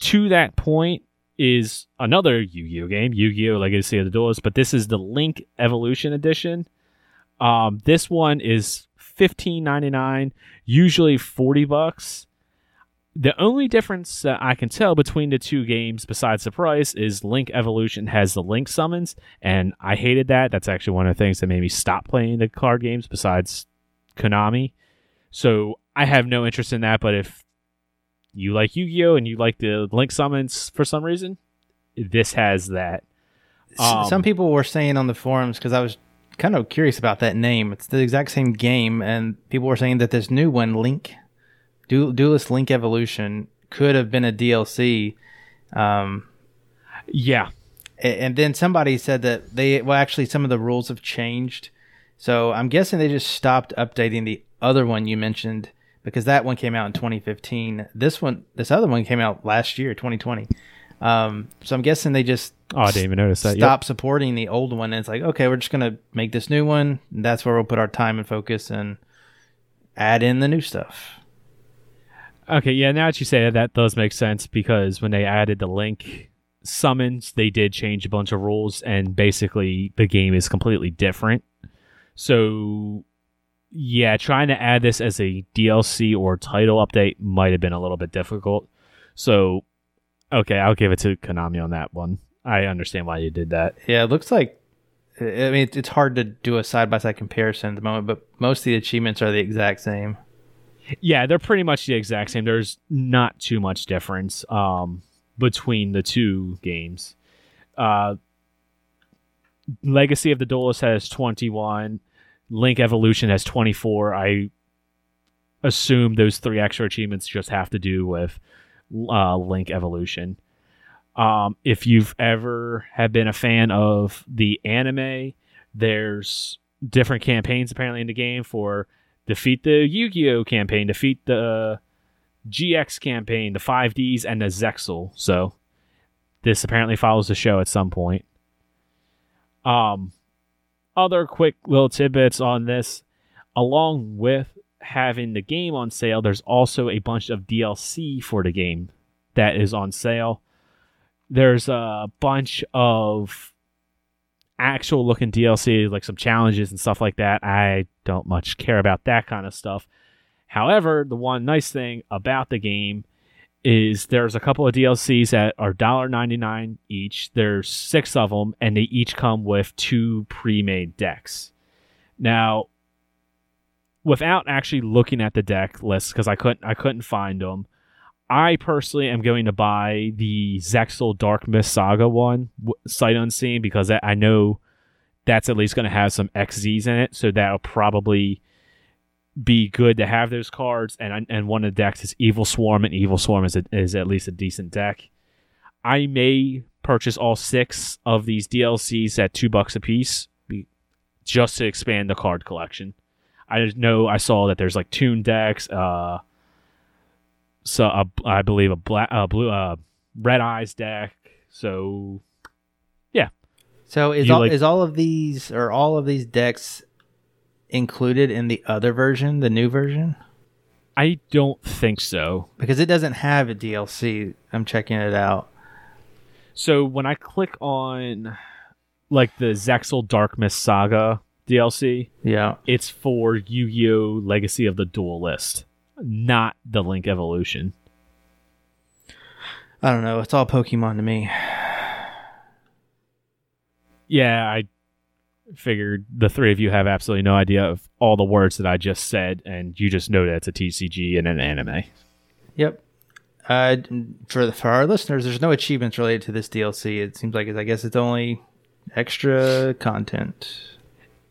to that point is another Yu-Gi-Oh game, Yu-Gi-Oh Legacy of the Duelist, but this is the Link Evolution Edition. Um, this one is fifteen ninety nine, usually forty bucks. The only difference that I can tell between the two games, besides the price, is Link Evolution has the Link summons, and I hated that. That's actually one of the things that made me stop playing the card games. Besides Konami, so I have no interest in that. But if you like Yu-Gi-Oh and you like the Link summons for some reason, this has that. Um, some people were saying on the forums because I was kind of curious about that name. It's the exact same game, and people were saying that this new one, Link, du- Duelist Link Evolution, could have been a DLC. Um, yeah, and then somebody said that they well, actually, some of the rules have changed. So I'm guessing they just stopped updating the other one you mentioned because that one came out in 2015. This one, this other one came out last year, 2020. Um, so I'm guessing they just oh, I didn't even notice that. Stop yep. supporting the old one, and it's like, okay, we're just gonna make this new one. And that's where we'll put our time and focus and add in the new stuff. Okay, yeah. Now that you say that, that does make sense because when they added the link summons, they did change a bunch of rules, and basically the game is completely different. So yeah, trying to add this as a DLC or title update might have been a little bit difficult. So, okay, I'll give it to Konami on that one. I understand why you did that. Yeah, it looks like. I mean, it's hard to do a side by side comparison at the moment, but most of the achievements are the exact same. Yeah, they're pretty much the exact same. There's not too much difference um, between the two games. Uh, Legacy of the Duelist has 21. Link Evolution has 24. I assume those three extra achievements just have to do with uh, Link Evolution. Um, if you've ever have been a fan of the anime, there's different campaigns apparently in the game for defeat the Yu-Gi-Oh campaign, defeat the GX campaign, the 5Ds, and the Zexal. So this apparently follows the show at some point. Um, other quick little tidbits on this, along with having the game on sale, there's also a bunch of DLC for the game that is on sale. There's a bunch of actual looking DLC, like some challenges and stuff like that. I don't much care about that kind of stuff. However, the one nice thing about the game is there's a couple of DLCs that are $1.99 each. There's six of them, and they each come with two pre-made decks. Now, without actually looking at the deck list, because I couldn't, I couldn't find them. I personally am going to buy the Zexal Dark Mist Saga one, sight unseen, because I know that's at least going to have some Xyzs in it, so that'll probably be good to have those cards. And and one of the decks is Evil Swarm, and Evil Swarm is a, is at least a decent deck. I may purchase all six of these DLCs at two bucks a piece, just to expand the card collection. I know I saw that there's like Toon decks, uh, so a, I believe a black, uh, blue, uh, red eyes deck. So, yeah. So is all like, is all of these or all of these decks included in the other version, the new version? I don't think so. Because it doesn't have a DLC. I'm checking it out. So when I click on like the Zexal Dark Mist Saga DLC, Yeah. it's for Yu-Gi-Oh! Legacy of the Duelist, not the Link Evolution. I don't know. It's all Pokemon to me. Yeah, I figured the three of you have absolutely no idea of all the words that I just said, and you just know that it's a TCG and an anime. Yep. Uh, for the, for our listeners, there's no achievements related to this DLC. It seems like it's, I guess it's only extra content.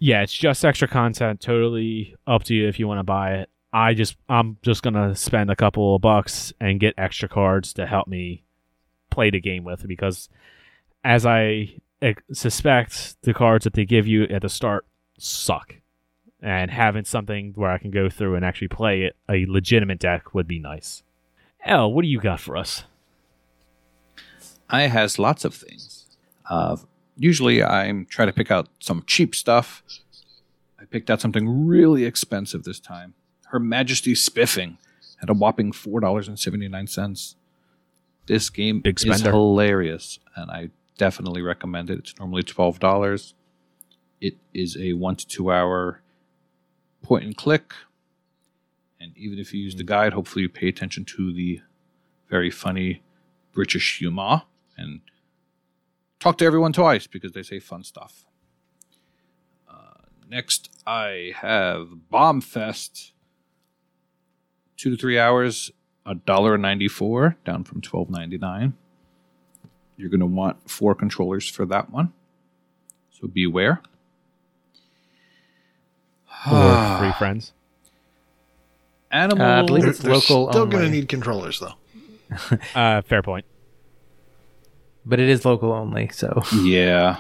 Yeah, it's just extra content. Totally up to you if you want to buy it. I just I'm just gonna spend a couple of bucks and get extra cards to help me play the game with because as I suspect the cards that they give you at the start suck. And having something where I can go through and actually play it, a legitimate deck would be nice. L, what do you got for us? I has lots of things. Uh, usually, I'm trying to pick out some cheap stuff. I picked out something really expensive this time. Her Majesty's Spiffing at a whopping four dollars and seventy nine cents. This game Big is spender. hilarious, and I definitely recommend it. It's normally twelve dollars. It is a one to two hour point and click, and even if you use the guide, hopefully you pay attention to the very funny British humor and talk to everyone twice because they say fun stuff. Uh, next, I have Bombfest. Two to three hours, a dollar ninety four, down from twelve ninety nine. You're going to want four controllers for that one, so beware. Or free friends? Animal. Uh, I believe it's They're local still going to only. need controllers though. Uh, fair point. But it is local only, so Yeah.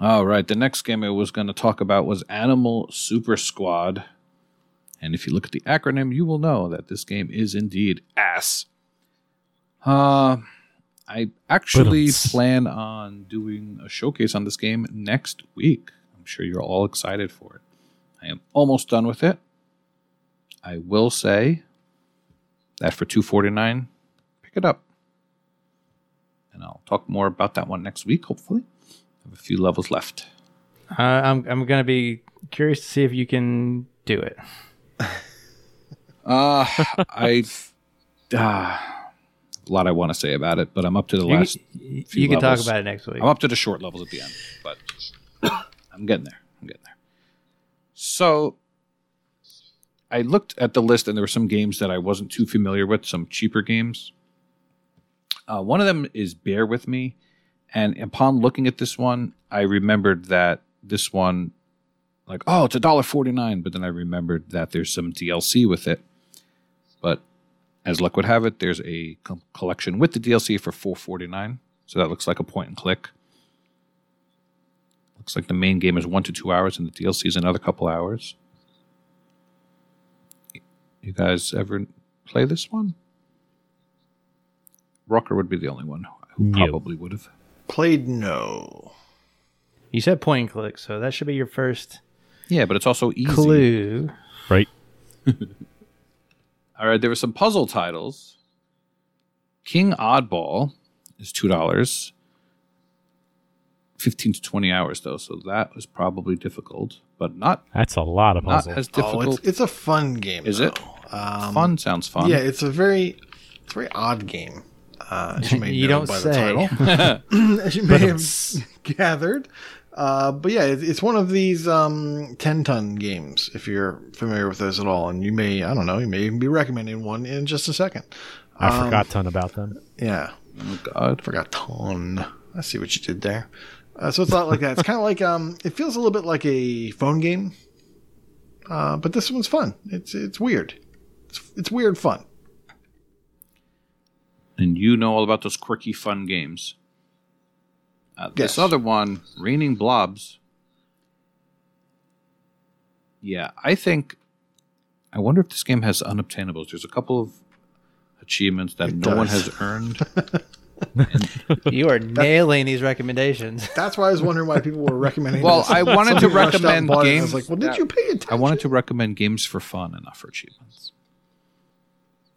All right. The next game I was going to talk about was Animal Super Squad. And if you look at the acronym, you will know that this game is indeed ass. Uh, I actually Ba-dum-ts. plan on doing a showcase on this game next week. I'm sure you're all excited for it. I am almost done with it. I will say that for 249, pick it up. And I'll talk more about that one next week, hopefully. I have a few levels left. uh, I'm I'm gonna be curious to see if you can do it. Uh, I uh, a lot I want to say about it, but I'm up to the You, last. you few can talk about it next week. I'm up to the short levels at the end, but I'm getting there. I'm getting there. So I looked at the list, and there were some games that I wasn't too familiar with, some cheaper games. Uh, one of them is Bear With Me. And upon looking at this one, I remembered that this one, like, oh, it's a dollar forty nine. But then I remembered that there's some DLC with it. But as luck would have it, there's a co- collection with the DLC for four forty nine. So that looks like a point and click. Looks like the main game is one to two hours, and the DLC is another couple hours. You guys ever play this one? Rucker would be the only one who No. probably would have. Played no. You said point and click, so that should be your first Yeah, but it's also easy. clue. Right? All right, there were some puzzle titles. King Oddball is two dollars. Fifteen to twenty hours though, so that was probably difficult, but not That's a lot of not puzzle. as Oh, difficult. it's, it's a fun game. Is though. it? Um, fun sounds fun. Yeah, it's a very, it's a very odd game. Uh, as you may You know don't by say. the title, as you may have gathered. Uh, but yeah, it, it's one of these um, ten ton games. If you're familiar with those at all, and you may, I don't know, you may even be recommending one in just a second. I um, forgot ton about them. Yeah, Oh God. forgot ton. I see what you did there. Uh, so it's not like that. It's kind of like um, it feels a little bit like a phone game, uh, but this one's fun. It's it's weird. It's it's weird fun. And you know all about those quirky, fun games. Uh, This other one, Raining Blobs. Yeah, I think. I wonder if this game has unobtainables. There's a couple of achievements that It no one has earned. You are nailing these recommendations. That's why I was wondering why people were recommending. Well, this. I wanted Some to people rushed out and recommend bought it, and I games was like, well, did that- you pay attention? I wanted to recommend games for fun and not for achievements.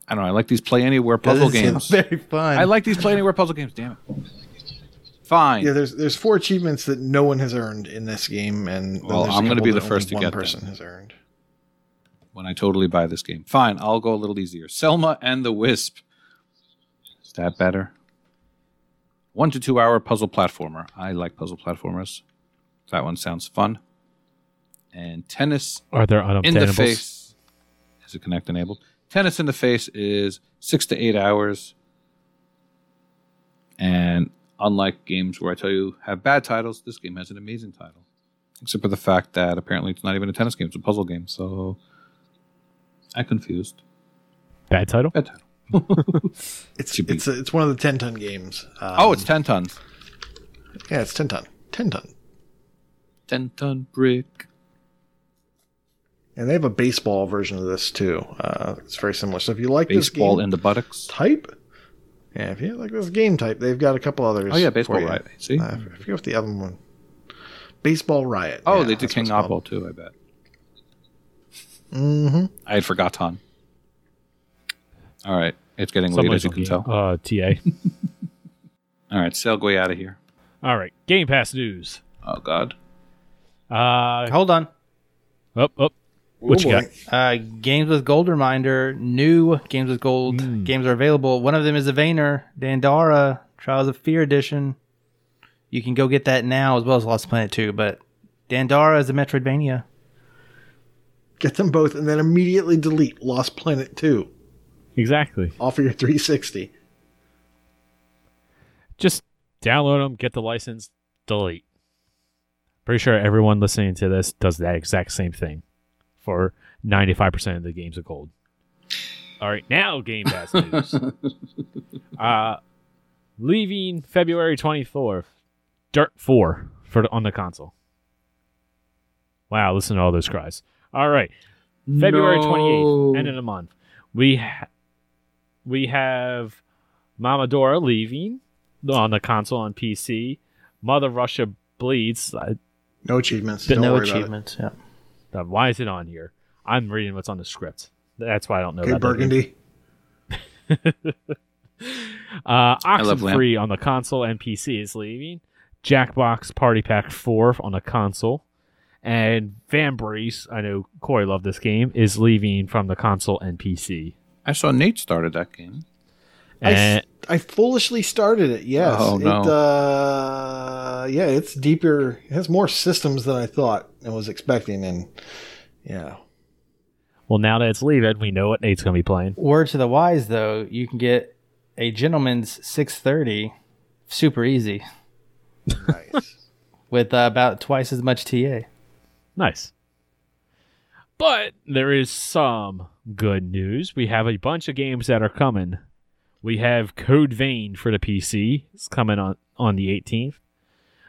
I don't know. I like these play anywhere puzzle Doesn't games. Very fun. I like these play anywhere puzzle games. Damn it! Fine. Yeah, there's there's four achievements that no one has earned in this game, and then Well, there's a I'm gonna be the first only to one get them. person has earned. when I totally buy this game. Fine, I'll go a little easier. Selma and the Wisp. Is that better? One to two hour puzzle platformer. I like puzzle platformers. That one sounds fun. And tennis Are there in the unobtainables? face. Is it Kinect enabled? Tennis in the face is six to eight hours. And unlike games where I tell you have bad titles, this game has an amazing title. Except for the fact that apparently it's not even a tennis game, it's a puzzle game. So I confused. Bad title. Bad title. It's Should be. it's a, it's one of the ten ton games. Um, oh, it's 10 tons. yeah, it's ten ton, ten ton, 10 ton brick. And they have a baseball version of this too. Uh, it's very similar. So if you like Baseball this game in the buttocks. type, yeah, if you like this game type, they've got a couple others. Oh, yeah, Baseball. Riot. See? Uh, I forget what the other one. Baseball Riot. oh, yeah, they did King what it's called. Oddball too, I bet. Mm-hmm. I had forgotten. All right. It's getting late, as you can looking, tell. Uh, TA. All right, Sailway out of here. All right. Game Pass news. Oh, God. Uh, Hold on. up, up. What you got? Uh, games with Gold Reminder, new games with Gold Mm. games are available. One of them is a Vayner Dandara Trials of Fear Edition. You can go get that now as well as Lost Planet 2, but Dandara is a Metroidvania. Get them both, and then immediately delete Lost Planet Two Exactly. off of your 360. Just download them, get the license, delete. Pretty sure everyone listening to this does that exact same thing for 95% of the games of gold. All right, now Game Pass news. uh, leaving February 24th, Dirt 4 for on the console. Wow, listen to all those cries. All right. February No. 28th, end of the month. We ha- we have Momodora leaving on the console on PC. Mother Russia bleeds. I, No achievements. But Don't no worry about it. achievements. Yeah. Why is it on here? I'm reading what's on the script. That's why I don't know Okay, that. Burgundy. Uh, love Oxenfree on the console and PC is leaving. Jackbox Party Pack 4 on the console. And Vambrace, I know Corey loved this game, is leaving from the console and PC. I saw Nate started that game. I, And s- I foolishly started it. Yes. Oh, no. It, uh, yeah, it's deeper. It has more systems than I thought and was expecting. And yeah, well, now that it's leaving, we know what Nate's going to be playing. Word to the wise, though, you can get a gentleman's 630 super easy nice. with uh, about twice as much TA. Nice. But there is some good news. We have a bunch of games that are coming. We have Code Vein for the PC. It's coming on, on the 18th.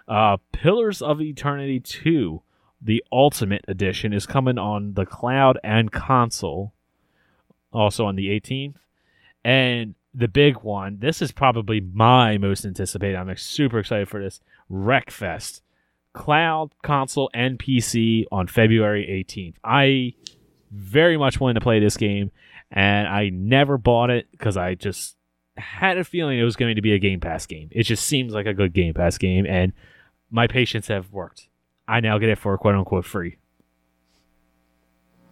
Uh, Pillars of Eternity 2, the Ultimate Edition, is coming on the cloud and console, also on the 18th. And the big one, this is probably my most anticipated. I'm super excited for this. Wreckfest cloud, console, and PC on February 18th. I very much wanted to play this game, and I never bought it because I just had a feeling it was going to be a Game Pass game. It just seems like a good Game Pass game, and my patience have worked. I now get it for quote unquote free.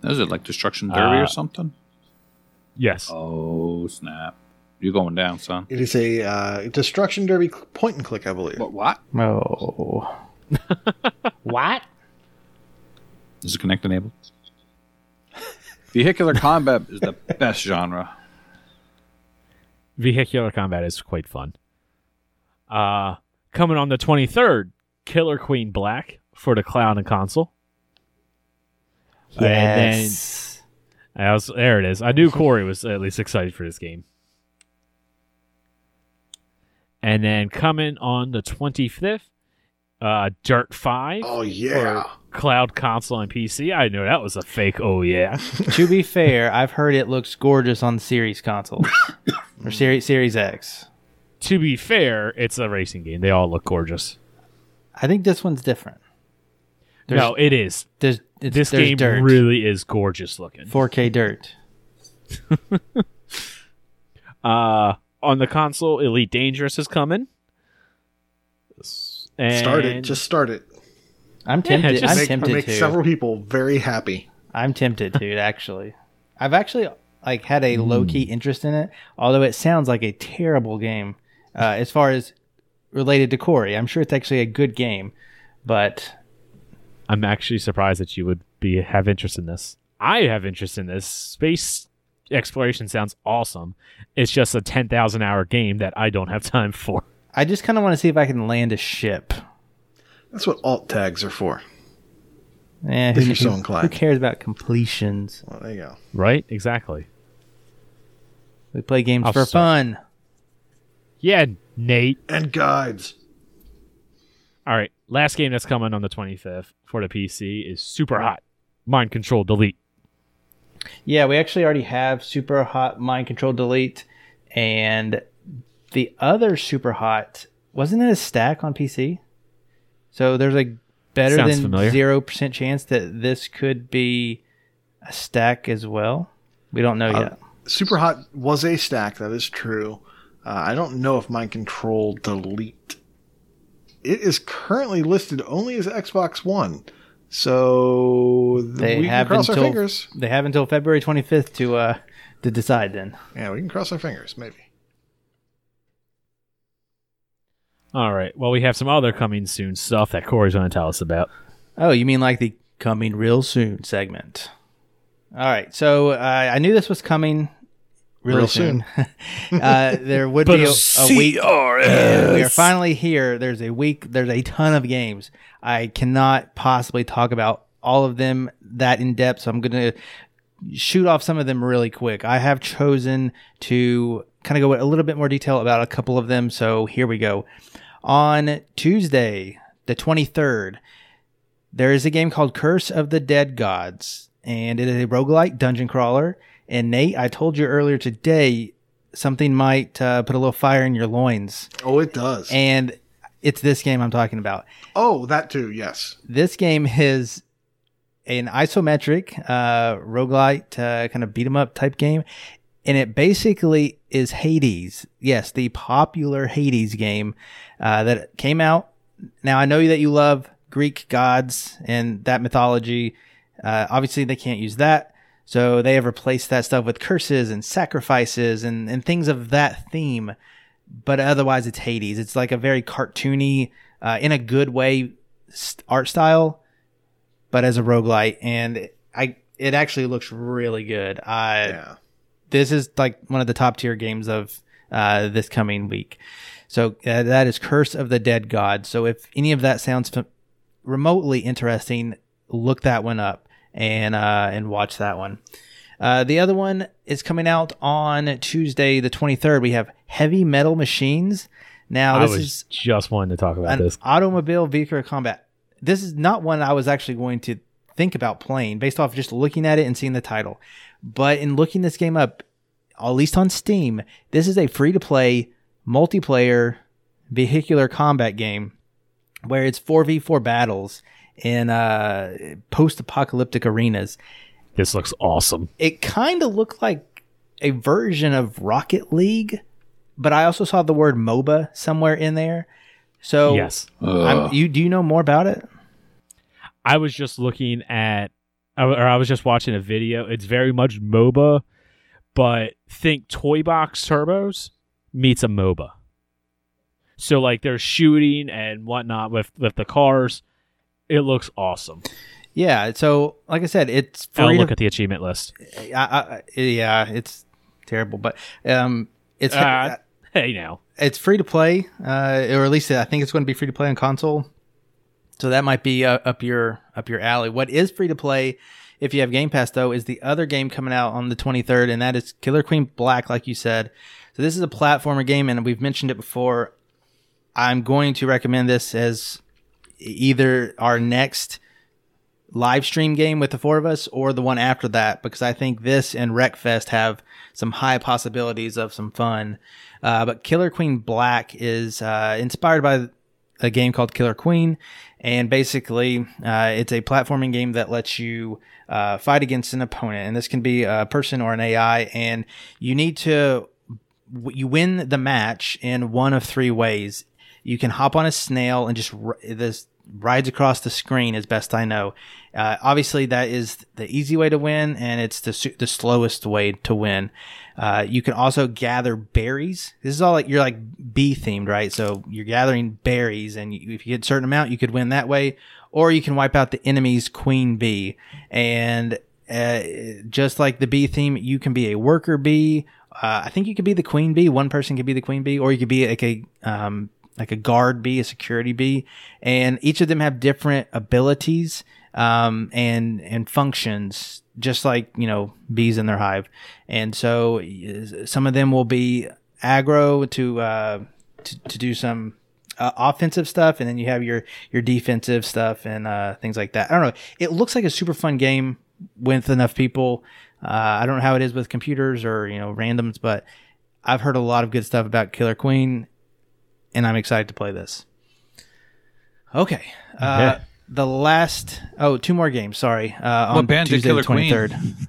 Is it like Destruction Derby Uh, or something? Yes. Oh, snap. You're going down, son. It is a uh, destruction derby point and click, I believe. what? Oh. what? Is it Kinect enabled? Vehicular combat is the best genre. Vehicular combat is quite fun. Uh, coming on the 23rd, Killer Queen Black for the cloud and console. And then Yes. I was, there it is. I knew Corey was at least excited for this game. And then coming on the 25th, uh, Dirt 5 Oh yeah. cloud console and PC. I know that was a fake oh yeah. to be fair, I've heard it looks gorgeous on Series consoles or Series Series X. to be fair, it's a racing game. They all look gorgeous. I think this one's different. There's- no, it is. There's it's, This there's game dirt. really is gorgeous looking. 4K dirt. Uh, on the console, Elite Dangerous is coming. And Start it. Just start it. I'm Yeah, tempted. just I'm Make, tempted make to. several people very happy. I'm tempted to actually. I've actually like had a low key interest in it, although it sounds like a terrible game uh, as far as related to Corey. I'm sure it's actually a good game, but I'm actually surprised that you would be have interest in this. I have interest in this. Space exploration sounds awesome. It's just a 10,000 hour game that I don't have time for. I just kind of want to see if I can land a ship. That's what alt tags are for. Eh, If who, you're so who- inclined. who cares about completions? Well, there you go. Right? Exactly. We play games I'll for start. fun. Yeah, Nate. And guides. All right. Last game that's coming on the 25th for the PC is Super Hot. Mind Control Delete. Yeah, we actually already have Super Hot Mind Control Delete, and the other Super Hot wasn't it a stack on PC? So there's a better Sounds than zero percent chance that this could be a stack as well. We don't know Uh, yet. Super Hot was a stack. That is true. Uh, I don't know if Mind Control Delete. It is currently listed only as Xbox One. So They we can have cross our until fingers. they have until February 25th to uh to decide. Then Yeah, we can cross our fingers, maybe. All right. Well, we have some other coming soon stuff that Corey's going to tell us about. Oh, you mean like the coming real soon segment? All right. So uh, I knew this was coming really Real soon. uh, there would be a, a week. and we are finally here. There's a week. There's a ton of games. I cannot possibly talk about all of them that in depth. So I'm going to shoot off some of them really quick. I have chosen to kind of go a little bit more detail about a couple of them. So here we go. On Tuesday, the 23rd, there is a game called Curse of the Dead Gods, and it is a roguelike dungeon crawler. And Nate, I told you earlier today something might uh, put a little fire in your loins, Oh, it does. and it's this game I'm talking about. oh, that too. Yes. This game is an isometric uh, roguelite uh, kind of beat 'em up type game, and it basically is Hades. Yes, the popular Hades game uh, that came out. Now I know that you love Greek gods and that mythology. Uh, obviously, they can't use that, so they have replaced that stuff with curses and sacrifices and, and things of that theme. But otherwise, it's Hades. It's like a very cartoony, uh, in a good way, art style but as a roguelite and I it actually looks really good. I Yeah. This is like one of the top tier games of uh, this coming week. So uh, that is Curse of the Dead God. So if any of that sounds f- remotely interesting, look that one up and uh, and watch that one. Uh, the other one is coming out on Tuesday, the 23rd. We have Heavy Metal Machines. Now this is just wanting to talk about this. automobile vehicle combat. This is not one I was actually going to think about playing based off just looking at it and seeing the title. But in looking this game up, at least on Steam, this is a free to play multiplayer vehicular combat game where it's 4v4 battles in uh, post apocalyptic arenas. This looks awesome. It kind of looked like a version of Rocket League, but I also saw the word MOBA somewhere in there. So yes. I'm, you do you know more about it? I was just looking at, or I was just watching a video. It's very much MOBA, but think Toy Box Turbos meets a MOBA. So like there's shooting and whatnot with with the cars. It looks awesome. Yeah. So like I said, it's I'll look To, at the achievement list. I, I, yeah, it's terrible, but um, it's Uh, hey now, it's free to play, uh, or at least I think it's going to be free to play on console. So that might be uh, up your up your alley. What is free to play, if you have Game Pass though, is the other game coming out on the 23rd, and that is Killer Queen Black, like you said. So this is a platformer game, and we've mentioned it before. I'm going to recommend this as either our next live stream game with the four of us or the one after that because I think this and Wreckfest have some high possibilities of some fun. Uh, but Killer Queen Black is uh, inspired by a game called Killer Queen, and basically uh, it's a platforming game that lets you uh, fight against an opponent, and this can be a person or an AI, and you need to you win the match in one of three ways You can hop on a snail and just r- this rides across the screen as best I know. Uh, obviously, that is the easy way to win, and it's the the slowest way to win. Uh, you can also gather berries. This is all like you're like bee themed, right? So you're gathering berries, and you, if you get a certain amount, you could win that way, or you can wipe out the enemy's queen bee. And uh, just like the bee theme, you can be a worker bee. Uh, I think you could be the queen bee. One person could be the queen bee, or you could be like a um, like a guard bee, a security bee, and each of them have different abilities um, and and functions, just like you know bees in their hive. And so some of them will be aggro to uh, to, to do some uh, offensive stuff, and then you have your your defensive stuff and uh, things like that. I don't know. It looks like a super fun game with enough people. Uh, I don't know how it is with computers or you know randoms, but I've heard a lot of good stuff about Killer Queen, and I'm excited to play this. Okay. Uh, Okay. The last oh two more games. Sorry. Uh, on What band did Tuesday Killer the Queen? 23rd.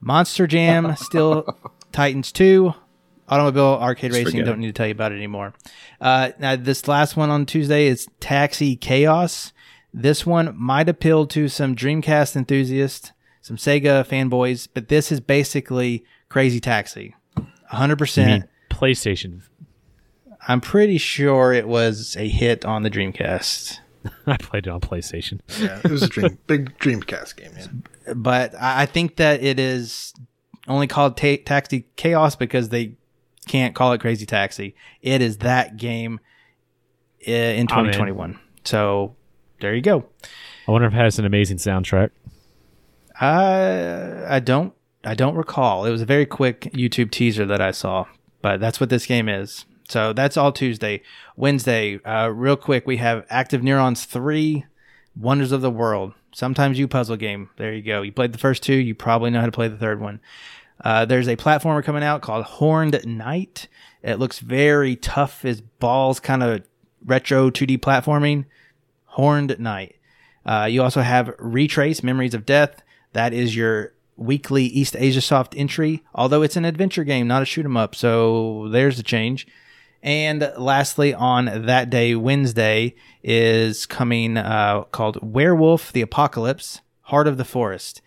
Monster Jam Steel Titans two. Automobile Arcade Just Racing. Don't need to tell you about it anymore. Uh, now this last one on Tuesday is Taxi Chaos. This one might appeal to some Dreamcast enthusiasts, some Sega fanboys, but this is basically Crazy Taxi. 100%. You mean PlayStation? I'm pretty sure it was a hit on the Dreamcast. I played it on PlayStation. Yeah, it was a dream, big Dreamcast game. Yeah. But I I think that it is only called ta- Taxi Chaos because they can't call it Crazy Taxi. It is that game uh, in I'm in. 2021. So there you go. I wonder if it has an amazing soundtrack. I I don't I don't recall. It was a very quick YouTube teaser that I saw, but that's what this game is. So that's all Tuesday. Wednesday, uh, real quick, we have Active Neurons three, Wonders of the World. Sometimes you puzzle game. There you go. You played the first two. You probably know how to play the third one. Uh, there's a platformer coming out called Horned Knight. It looks very tough as balls, kind of retro 2D platforming. Horned Knight. Uh, you also have Retrace Memories of Death. That is your weekly East Asia Soft entry, although it's an adventure game, not a shoot 'em up. So there's a change. And lastly, on that day, Wednesday, is coming uh, called Werewolf the Apocalypse Heart of the Forest.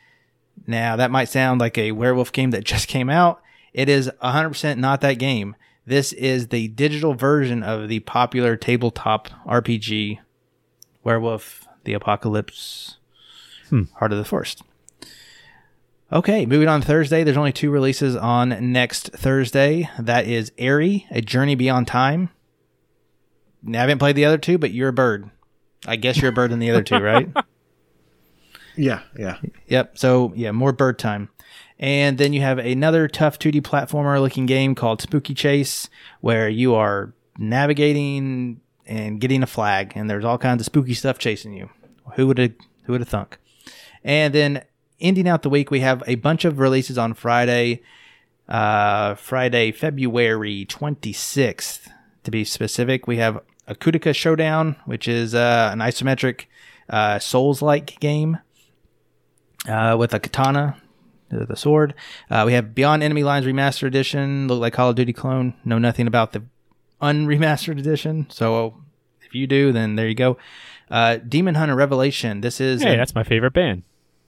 Now, that might sound like a werewolf game that just came out. It is 100% not that game. This is the digital version of the popular tabletop RPG Werewolf the Apocalypse Heart of the Forest. Okay, moving on Thursday. There's only two releases on next Thursday. That is Aery, A Journey Beyond Time. I haven't played the other two, but you're a bird. I guess you're a bird in the other two, right? Yeah, yeah. Yep. So yeah, more bird time. And then you have another tough 2D platformer looking game called Spooky Chase, where you are navigating and getting a flag, and there's all kinds of spooky stuff chasing you. Who would have who would have thunk? And then ending out the week, we have a bunch of releases on Friday. Uh, Friday, February 26th, to be specific. We have Akutika Showdown, which is uh, an isometric uh, Souls like game uh, with a katana, the, sword. Uh, we have Beyond Enemy Lines Remastered Edition, look like Call of Duty clone. Know nothing about the unremastered edition. So if you do, then there you go. Uh, Demon Hunter Revelation. This is Hey, an- that's my favorite band.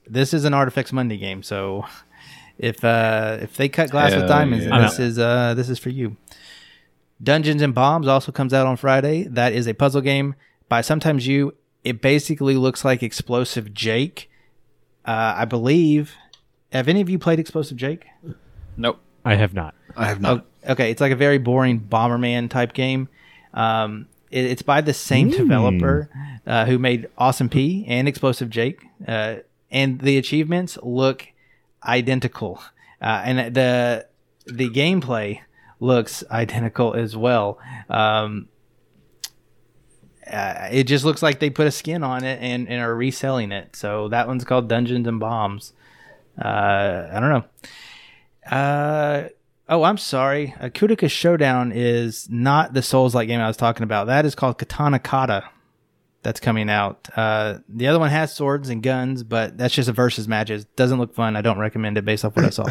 This is an Artifex Mundi game. So if uh, if they cut glass with diamonds, yeah. this is uh, this is for you. Dungeons and Bombs also comes out on Friday. That is a puzzle game by sometimes you. It basically looks like Explosive Jake. Uh, I believe. Have any of you played Explosive Jake? Nope. I have not. I have not. Oh, okay, it's like a very boring Bomberman type game. Um, it, it's by the same developer uh, who made Awesome Pea and Explosive Jake, uh, and the achievements look identical, uh, and the the gameplay looks identical as well. Um, uh, it just looks like they put a skin on it and, and are reselling it. So that one's called Dungeons and Bombs. Uh, I don't know. Uh, oh, I'm sorry. Akutika Showdown is not the Souls like game I was talking about. That is called Katana Kata. That's coming out. Uh, the other one has swords and guns, but that's just a versus matches. Doesn't look fun. I don't recommend it based off what I saw.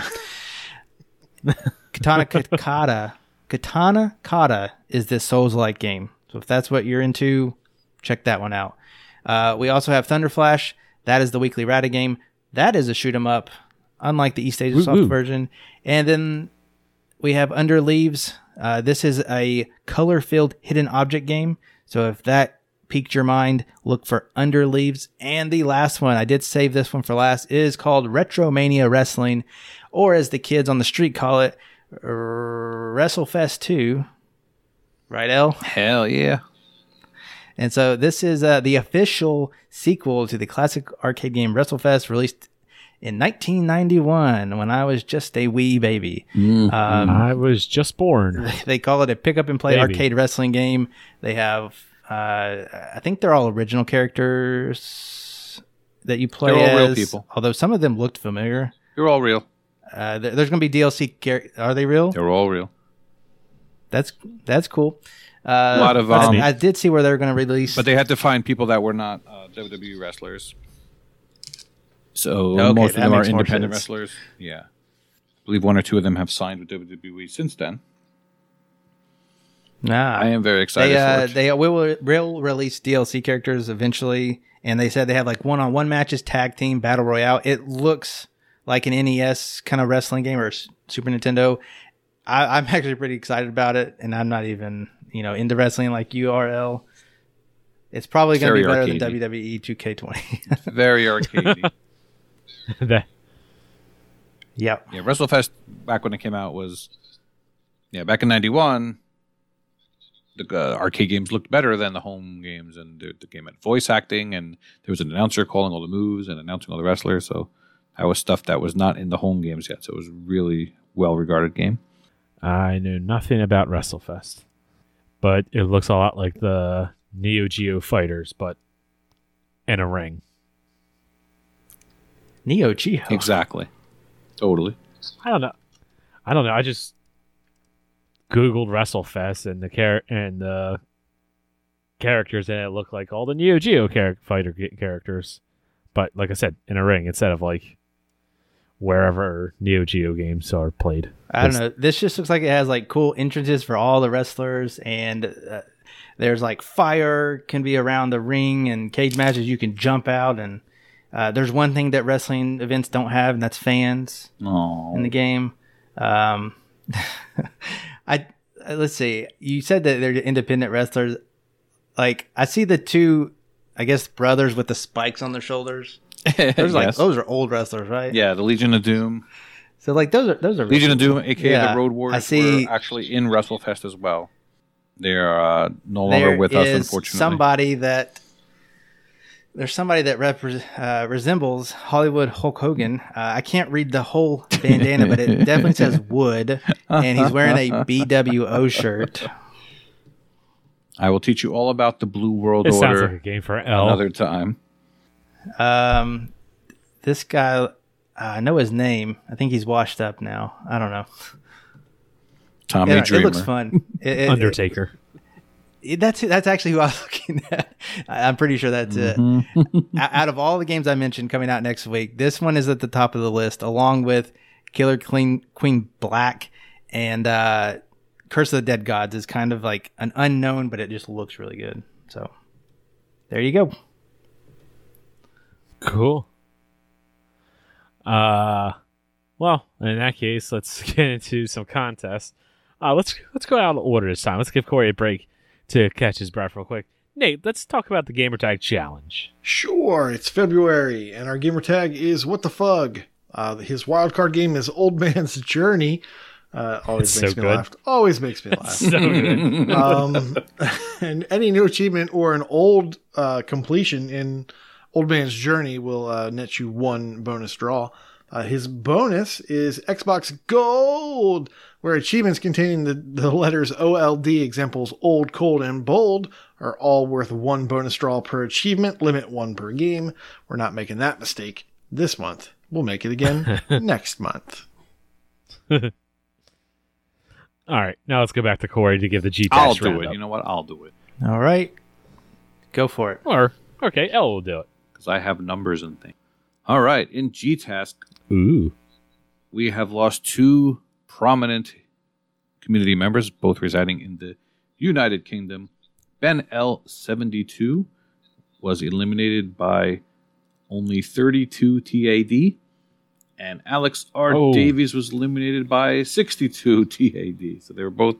Katana Kata. Katana Kata is this Souls like game. So if that's what you're into, check that one out. Uh, we also have Thunder Flash. That is the weekly Rata game. That is a shoot 'em up, unlike the East Asia Woo, Soft woo. version. And then we have Under Leaves. Uh, this is a color filled hidden object game. So if that piqued your mind, look for Under Leaves. And the last one, I did save this one for last, is called Retromania Wrestling, or as the kids on the street call it, WrestleFest 2. Right, L? Hell yeah. And so this is uh, the official sequel to the classic arcade game WrestleFest, released in 1991 when I was just a wee baby. Um, I was just born. they call it a pick up and play Baby. arcade wrestling game. They have, uh, I think they're all original characters that you play They're all real people. Although some of them looked familiar. They're all real. Uh, there- there's going to be DLC. Char- Are they real? They're all real. That's that's cool. Uh, A lot of, I- um, I, did see where they're going to release. But they had to find people that were not uh, WWE wrestlers. So Okay, most of them are independent wrestlers. Yeah. I believe one or two of them have signed with WWE since then. Nah, I am very excited they uh, they will will release DLC characters eventually, and they said they have like one on one matches, tag team, battle royale. It looks like an NES kind of wrestling game or Super Nintendo. I, I'm actually pretty excited about it, and I'm not even you know into wrestling like URL. It's probably going to be Very better than. WWE 2K20. very arcadey. That- yep. yeah, WrestleFest back when it came out was yeah, back in 91 the uh, arcade games looked better than the home games and the, the game had voice acting and there was an announcer calling all the moves and announcing all the wrestlers so that was stuff that was not in the home games yet so it was a really well regarded game I knew nothing about WrestleFest, but it looks a lot like the Neo Geo Fighters, but in a ring. Neo Geo. exactly totally I don't know. I don't know. I just googled WrestleFest and the char- and the characters in it look like all the Neo Geo char- fighter ge- characters, but like I said, in a ring instead of like wherever Neo Geo games are played. I don't know. This just looks like it has like cool entrances for all the wrestlers, and uh, there's like fire can be around the ring, and cage matches you can jump out. And uh, there's one thing that wrestling events don't have, and that's fans oh in the game. Um, I uh, let's see. You said that they're independent wrestlers. Like I see the two, I guess brothers with the spikes on their shoulders. Those are like Yes. those are old wrestlers, right? yeah the legion of doom So like those are those are legion of doom aka Yeah, the road Warriors, I see- were actually in wrestlefest as well they're uh, no longer with us unfortunately Somebody that there's somebody that repre- uh, resembles Hollywood Hulk Hogan. Uh, I can't read the whole bandana, but it definitely says Wood, and he's wearing a BWO shirt. I will teach you all about the Blue World It sounds Order like a game for L. another time. Um, this guy, uh, I know his name. I think he's washed up now. I don't know. Tommy Yeah, it looks fun. It- it- Undertaker. It- that's that's actually who I was looking at. I'm pretty sure that's it. Mm-hmm. O- out of all the games I mentioned coming out next week, this one is at the top of the list, along with Killer Queen Queen Black and uh, Curse of the Dead Gods is kind of like an unknown, but it just looks really good. So there you go. Cool. Uh, well, in that case, let's get into some contests. Uh, let's let's go out of order this time. Let's give Corey a break to catch his breath real quick. Nate, let's talk about the Gamertag Challenge. Sure, it's February, and our Gamertag is What the Fug. Uh, his wildcard game is Old Man's Journey. Uh, always It's makes so me good. laugh. Always makes me laugh. So good. um, and any new achievement or an old uh, completion in Old Man's Journey will uh, net you one bonus draw. Uh, his bonus is Xbox Gold, where achievements containing the, the letters OLD, examples old, cold, and bold, are all worth one bonus draw per achievement, limit one per game. We're not making that mistake this month. We'll make it again next month. All right, now let's go back to Corey to give the G I'll Dash do it. roundup. You know what? I'll do it All right, go for it. Or okay, L will do it. because I have numbers and things. All right, in G Task, Ooh, we have lost two prominent community members, both residing in the United Kingdom. Ben L72 was eliminated by only 32 TAD, and Alex R. Oh. Davies was eliminated by 62 TAD. So they were both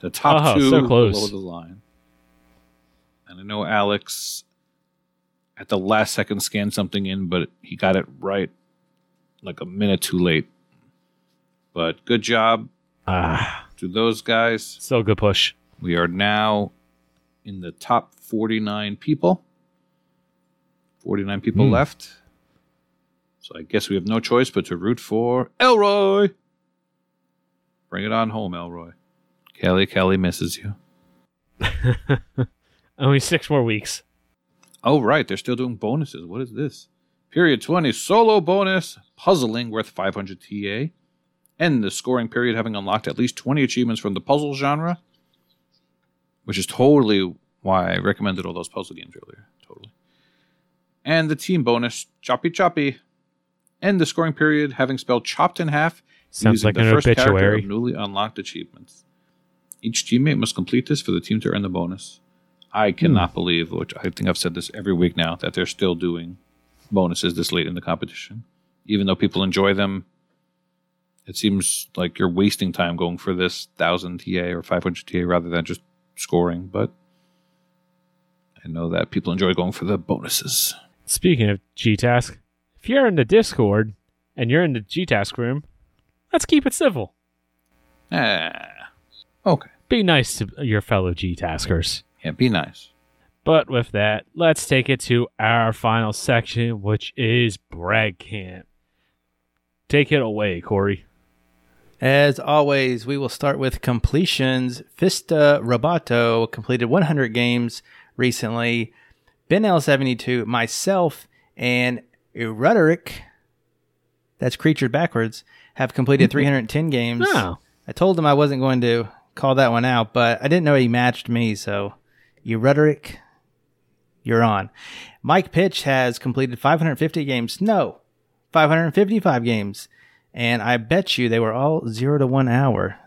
the top Oh, two so close. below the line. And I know Alex at the last second scanned something in, but he got it right like a minute too late. But good job Ah, to those guys. So good push. We are now in the top 49 people. 49 people Hmm. left. So I guess we have no choice but to root for Elroy. Bring it on home, Elroy. Kelly, Kelly misses you. Only six more weeks. Oh, right. They're still doing bonuses. What is this? Period 20 solo bonus, puzzling worth 500 TA. End the scoring period having unlocked at least 20 achievements from the puzzle genre, which is totally why I recommended all those puzzle games earlier. Totally. And the team bonus, Choppy Choppy. End the scoring period having spelled chopped in half Sounds using like the an first character of newly unlocked achievements. Each teammate must complete this for the team to earn the bonus. I cannot hmm. believe, which I think I've said this every week now, that they're still doing bonuses this late in the competition. Even though people enjoy them, it seems like you're wasting time going for this 1000 TA or 500 TA rather than just scoring. But I know that people enjoy going for the bonuses. Speaking of G-Task, if you're in the Discord and you're in the G-Task room, let's keep it civil. Ah, okay. Be nice to your fellow G-Taskers. Yeah, be nice. But with that, let's take it to our final section, which is Brag Camp. Take it away, Corey. As always, we will start with completions. Fista Roboto completed 100 games recently. Ben L72, myself, and Ruderick, that's creature backwards, have completed 310 games. Oh, I told him I wasn't going to call that one out, but I didn't know he matched me, so Ruderick, you're on. Mike Pitch has completed 550 games. No, 555 games. And I bet you they were all zero to one hour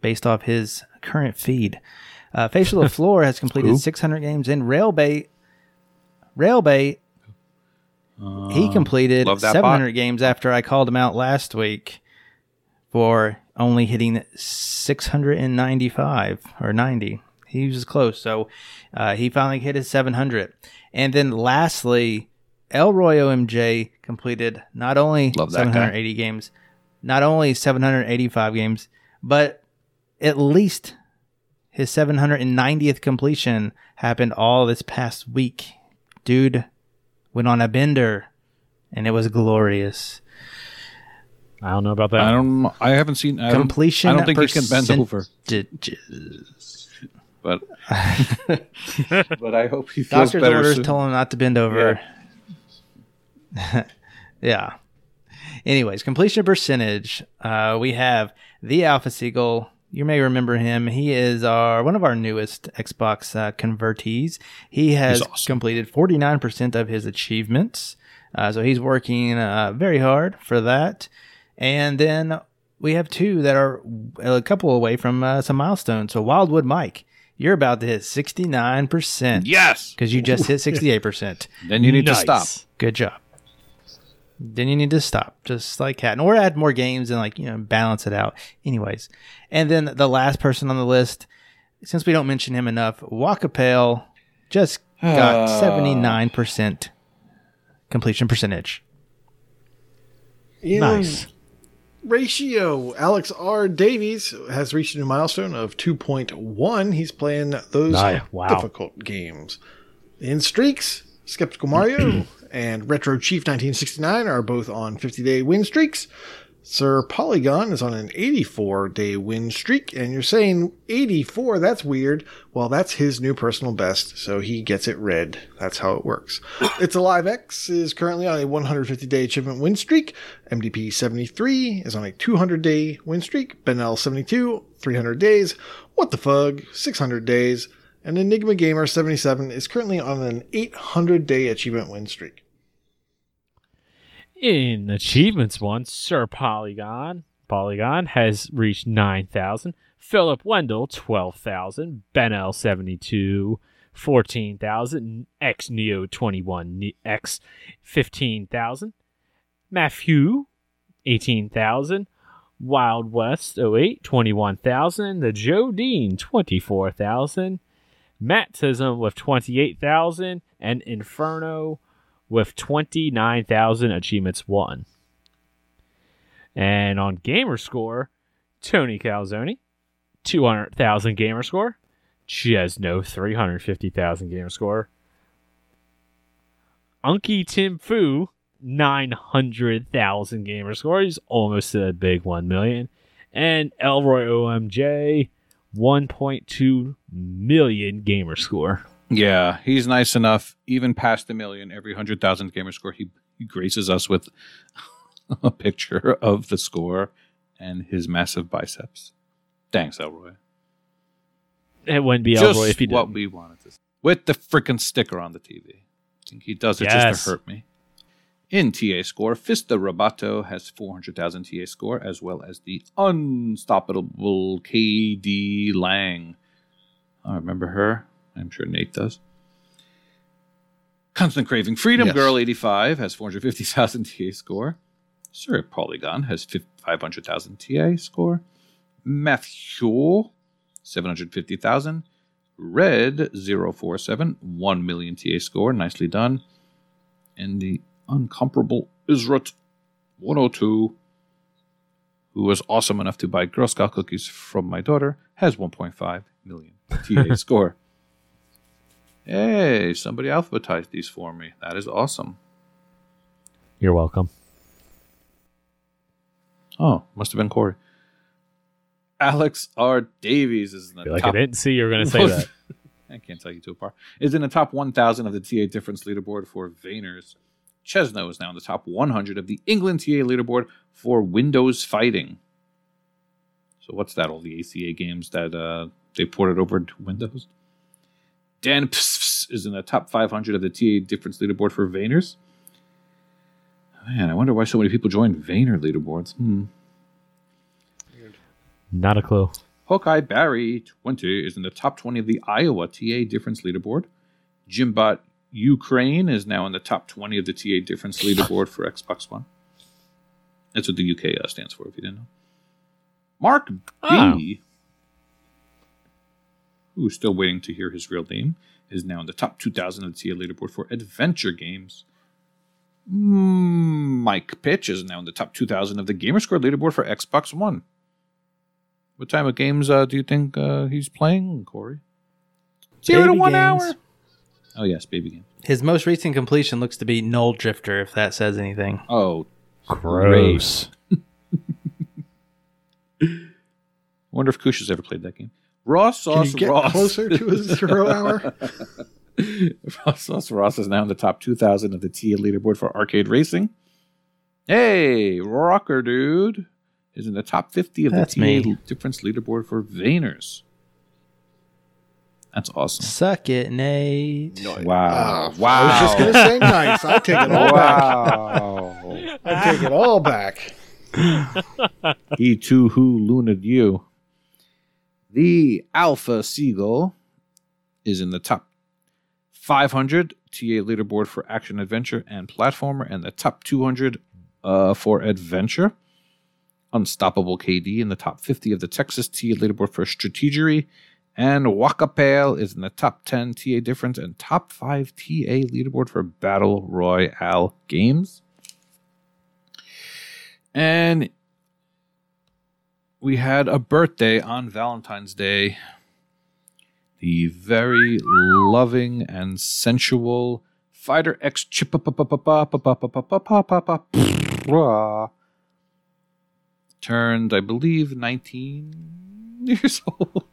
based off his current feed. Uh, Facial Floor has completed Who? 600 games in Railbait. Railbait, he completed love that 700 games after I called him out last week for only hitting 695 or 90. He was close. So uh, he finally hit his 700. And then lastly, Elroy OMJ completed not only Love that guy. 780 games, not only 785 games, but at least his 790th completion happened all this past week. Dude went on a bender and it was glorious. I don't know about that. I don't. I haven't seen. I don't, Completion I don't think he can bend over. Percentages. But but I hope he feels Doctor's better. orders soon. told him not to bend over. Yeah. Anyways, completion percentage. Uh, we have the Alpha Seagull. You may remember him. He is our one of our newest Xbox uh, convertees. He has awesome. completed 49% of his achievements. Uh, so he's working uh, very hard for that. And then we have two that are a couple away from uh, some milestones. So Wildwood Mike, you're about to hit 69% Yes. because you just hit 68%. Then you need Nice. to stop. Good job. Then you need to stop, just like Hatton, or add more games and like you know balance it out. Anyways, and then the last person on the list, since we don't mention him enough, Wakapale just got seventy nine percent completion percentage. In Nice. Ratio, Alex R. Davies has reached a new milestone of 2.1. He's playing those Nice. Wow. difficult games. In streaks, Skeptical Mario and Retro Chief 1969 are both on 50 day win streaks. Sir Polygon is on an 84 day win streak, and you're saying 84, that's weird. Well, that's his new personal best, so he gets it red. That's how it works. It's Alive X is currently on a 150 day achievement win streak. MDP 73 is on a 200 day win streak. Ben L72, 300 days. What the Fug, 600 days. And Enigma Gamer 77 is currently on an 800 day achievement win streak. In achievements one, Sir Polygon Polygon has reached 9,000. Philip Wendell, 12,000. Ben L, 72. 14,000. X Neo 21. X 15,000. Matthew, 18,000. Wild West 08, 21,000. The Joe Dean, 24,000. Mattism with 28,000. And Inferno with 29,000 achievements won. And on gamer score, Tony Calzone, 200,000 gamer score. Chesno, 350,000 gamer score. Unky Tim Fu, 900,000 gamer score. He's almost to a big 1 million. And Elroy OMJ, 1.2 million gamer score. Yeah, he's nice enough. Even past a million, every hundred thousand gamer score, he, he graces us with a picture of the score and his massive biceps. Thanks, Elroy. It wouldn't be just Elroy if he what didn't. we wanted to see. With the freaking sticker on the TV. I think he does it Yes. just to hurt me. In TA score, Fista Robato has 400,000 TA score, as well as the unstoppable KD Lang. I remember her. I'm sure Nate does. Constant Craving Freedom Yes. Girl 85 has 450,000 TA score. Sir Polygon has 500,000 TA score. Matthew 750,000. Red 047, 1 million TA score. Nicely done. And the uncomparable Israt 102, who was awesome enough to buy Girl Scout cookies from my daughter, has 1.5 million TA score. Hey, somebody alphabetized these for me. That is awesome. You're welcome. Oh, must have been Corey. Alex R. Davies is in the I feel like top I didn't see you were going to say that. I can't tell you two apart. Is in the top 1,000 of the TA difference leaderboard for Vayners. Chesno is now in the top 100 of the England TA leaderboard for Windows Fighting. So what's that? All the ACA games that uh, they ported over to Windows. Dan Pss is in the top 500 of the TA difference leaderboard for Vayners. Man, I wonder why so many people join Vayner leaderboards. Hmm. Not a clue. Hawkeye Barry 20 is in the top 20 of the Iowa TA difference leaderboard. Jimbot Ukraine is now in the top 20 of the TA difference leaderboard for Xbox One. That's what the UK uh, stands for, if you didn't know. Mark B, Oh. Who's still waiting to hear his real name, is now in the top 2,000 of the TA leaderboard for adventure games. Mm, Mike Pitch is now in the top 2,000 of the Gamerscore leaderboard for Xbox One. What time of games uh, do you think uh, he's playing, Corey? Zero to one games. hour. Oh yes, baby game. His most recent completion looks to be Null Drifter, if that says anything. Oh, Gross. I wonder if Kush has ever played that game. Raw Can Sauce you get Ross. closer to a zero hour? Raw Sauce Ross is now in the top 2,000 of the TIA leaderboard for arcade racing. Hey, Rocker Dude is in the top 50 of That's the TA me. difference leaderboard for Vayners. That's awesome. Suck it, Nate. Wow. Ah, wow. I was just going to say nice. I take it all back. I take it all back. he too who lunaed you. The Alpha Seagull is in the top 500 TA leaderboard for action adventure and platformer, and the top 200 uh, for adventure. Unstoppable KD in the top 50 of the Texas TA leaderboard for strategery. And Wakapale is in the top 10 TA difference and top 5 TA leaderboard for Battle Royale games. And we had a birthday on Valentine's Day. The very loving and sensual Fighter X Chip turned, I believe, 19 years old.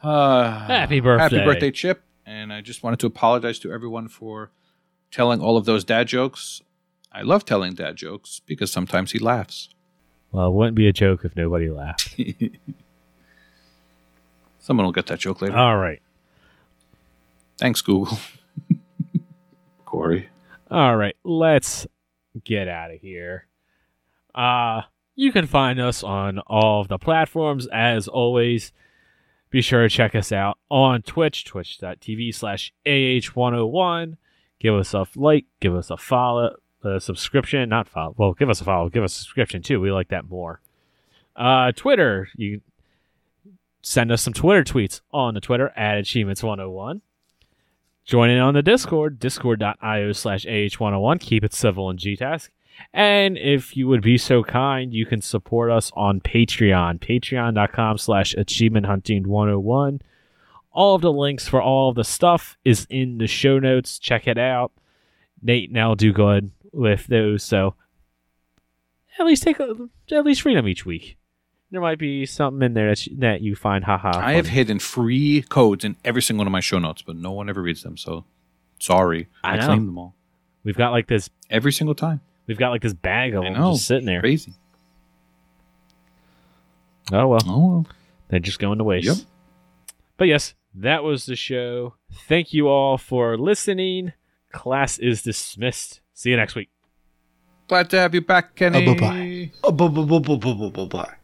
Uh, Happy birthday. Happy birthday, Chip. And I just wanted to apologize to everyone for telling all of those dad jokes. I love telling dad jokes because sometimes he laughs. Well, it wouldn't be a joke if nobody laughed. Someone will get that joke later. All right. Thanks, Google. Corey. All right. Let's get out of here. Uh You can find us on all of the platforms as always. Be sure to check us out on Twitch, twitch.tv slash AH101. Give us a like, give us a follow, a subscription, not follow. Well, give us a follow, give us a subscription too. We like that more. Uh, Twitter, you send us some Twitter tweets on the Twitter at Achievements101. Join in on the Discord, discord.io slash AH101. Keep it civil and GTask. And if you would be so kind, you can support us on Patreon, patreon.com slash achievement hunting 101. All of the links for all of the stuff is in the show notes. Check it out. Nate and I'll do good with those, so at least take a, at least read them each week. There might be something in there that you, that you find haha. I have hidden free codes in every single one of my show notes, but no one ever reads them. So sorry, I I, know. claim them all We've got like this. every single time. We've got like this bag of I them know. just sitting there. Crazy. Oh well, Oh, well. they're just going to waste. Yep. But yes, that was the show. Thank you all for listening. Class is dismissed. See you next week. glad to have you back, Kenny. Uh, bye-bye. Oh, bu- bu- bu- bu- bu- bu- bu- bye.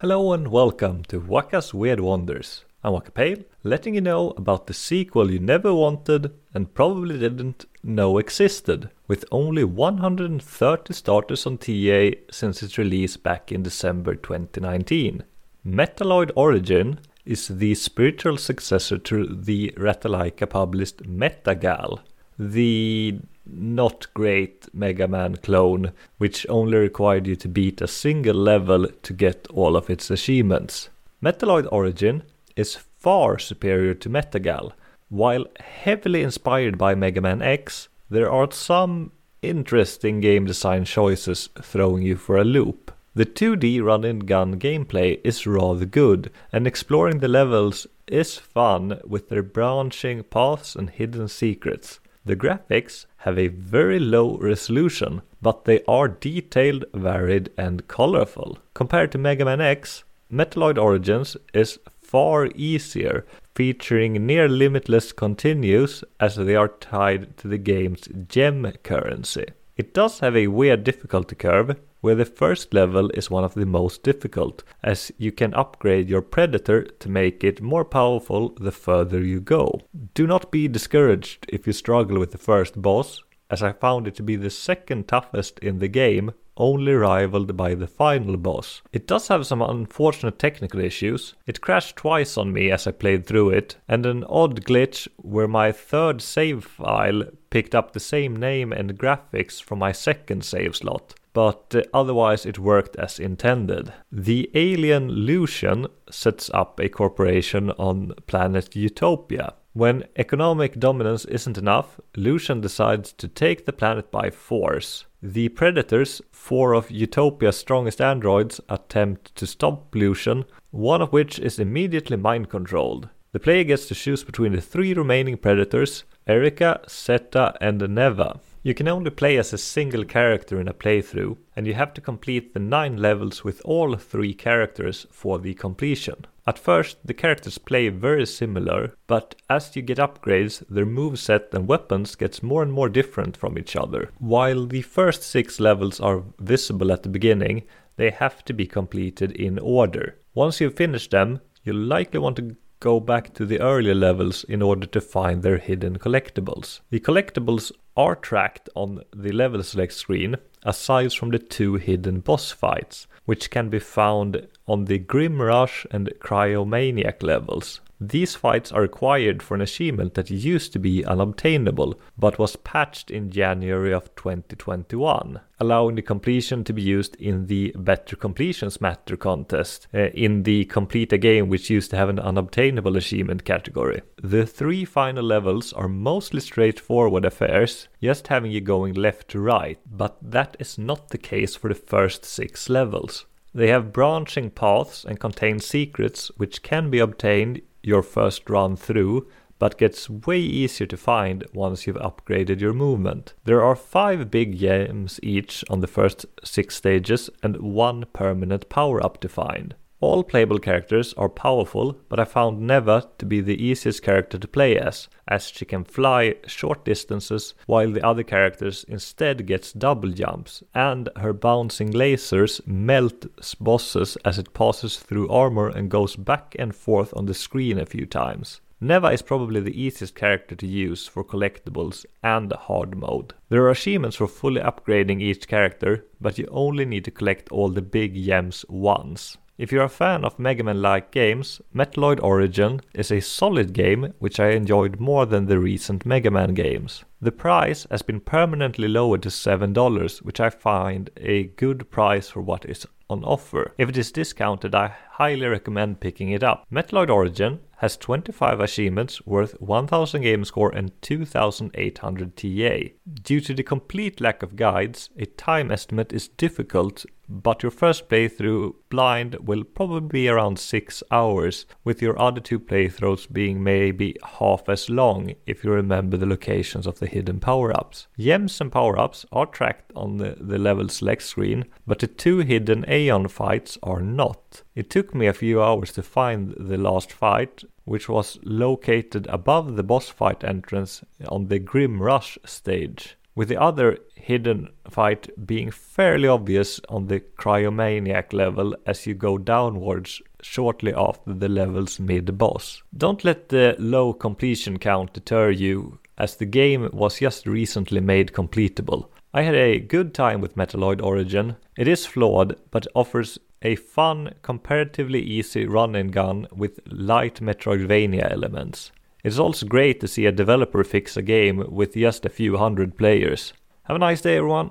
Hello and welcome to Waka's Weird Wonders. I'm Waka Pale, letting you know about the sequel you never wanted and probably didn't know existed, with only 130 starters on TA since its release back in December 2019. Metaloid Origin is the spiritual successor to the Ratalaika published Metagal, the not great Mega Man clone, which only required you to beat a single level to get all of its achievements. Metaloid Origin is far superior to Metagal. While heavily inspired by Mega Man X, there are some interesting game design choices throwing you for a loop. The 2D run and gun gameplay is rather good, and exploring the levels is fun with their branching paths and hidden secrets. The graphics have a very low resolution, but they are detailed, varied, and colorful. Compared to Mega Man X, Metaloid Origins is far easier, featuring near limitless continues as they are tied to the game's gem currency. It does have a weird difficulty curve, where the first level is one of the most difficult, as you can upgrade your Predator to make it more powerful the further you go. Do not be discouraged if you struggle with the first boss, as I found it to be the second toughest in the game, only rivaled by the final boss. It does have some unfortunate technical issues. It crashed twice on me as I played through it, and an odd glitch where my third save file picked up the same name and graphics from my second save slot. But uh, otherwise, it worked as intended. The alien Lucian sets up a corporation on planet Utopia. When economic dominance isn't enough, Lucian decides to take the planet by force. The Predators, four of Utopia's strongest androids, attempt to stop Lucian, one of which is immediately mind controlled. The player gets to choose between the three remaining Predators Erika, Zeta, and Neva. You can only play as a single character in a playthrough, and you have to complete the 9 levels with all three characters for the completion. At first, the characters play very similar, but as you get upgrades, their moveset and weapons gets more and more different from each other. While the first 6 levels are visible at the beginning, they have to be completed in order. Once you've finished them, you'll likely want to go back to the earlier levels in order to find their hidden collectibles. The collectibles are tracked on the level select screen, aside from the two hidden boss fights, which can be found on the Grim Rush and Cryomaniac levels. These fights are required for an achievement that used to be unobtainable, but was patched in January of 2021, allowing the completion to be used in the Better Completions Matter contest, uh, in the Complete a Game which used to have an unobtainable achievement category. The three final levels are mostly straightforward affairs, just having you going left to right, but that is not the case for the first six levels. They have branching paths and contain secrets which can be obtained your first run through, but gets way easier to find once you've upgraded your movement. There are five big gems each on the first six stages and one permanent power up to find. All playable characters are powerful, but I found Neva to be the easiest character to play as, as she can fly short distances while the other characters instead gets double jumps, and her bouncing lasers melt bosses as it passes through armor and goes back and forth on the screen a few times. Neva is probably the easiest character to use for collectibles and hard mode. There are achievements for fully upgrading each character, but you only need to collect all the big gems once. If you're a fan of Mega Man like games, Metaloid Origin is a solid game which I enjoyed more than the recent Mega Man games. The price has been permanently lowered to $7, which I find a good price for what is on offer. If it is discounted, I highly recommend picking it up. Metaloid Origin has 25 achievements worth 1000 game score and 2800 TA. Due to the complete lack of guides, a time estimate is difficult, but your first playthrough blind will probably be around 6 hours, with your other two playthroughs being maybe half as long if you remember the locations of the hidden power-ups. Gems and power-ups are tracked on the, the level select screen, but the two hidden Aeon fights are not. It took me a few hours to find the last fight, which was located above the boss fight entrance on the Grim Rush stage, with the other hidden fight being fairly obvious on the Cryomaniac level as you go downwards shortly after the level's mid boss. Don't let the low completion count deter you, as the game was just recently made completable. I had a good time with Metaloid Origin. It is flawed, but offers a fun, comparatively easy run and gun with light Metroidvania elements. It's also great to see a developer fix a game with just a few hundred players. Have a nice day, everyone!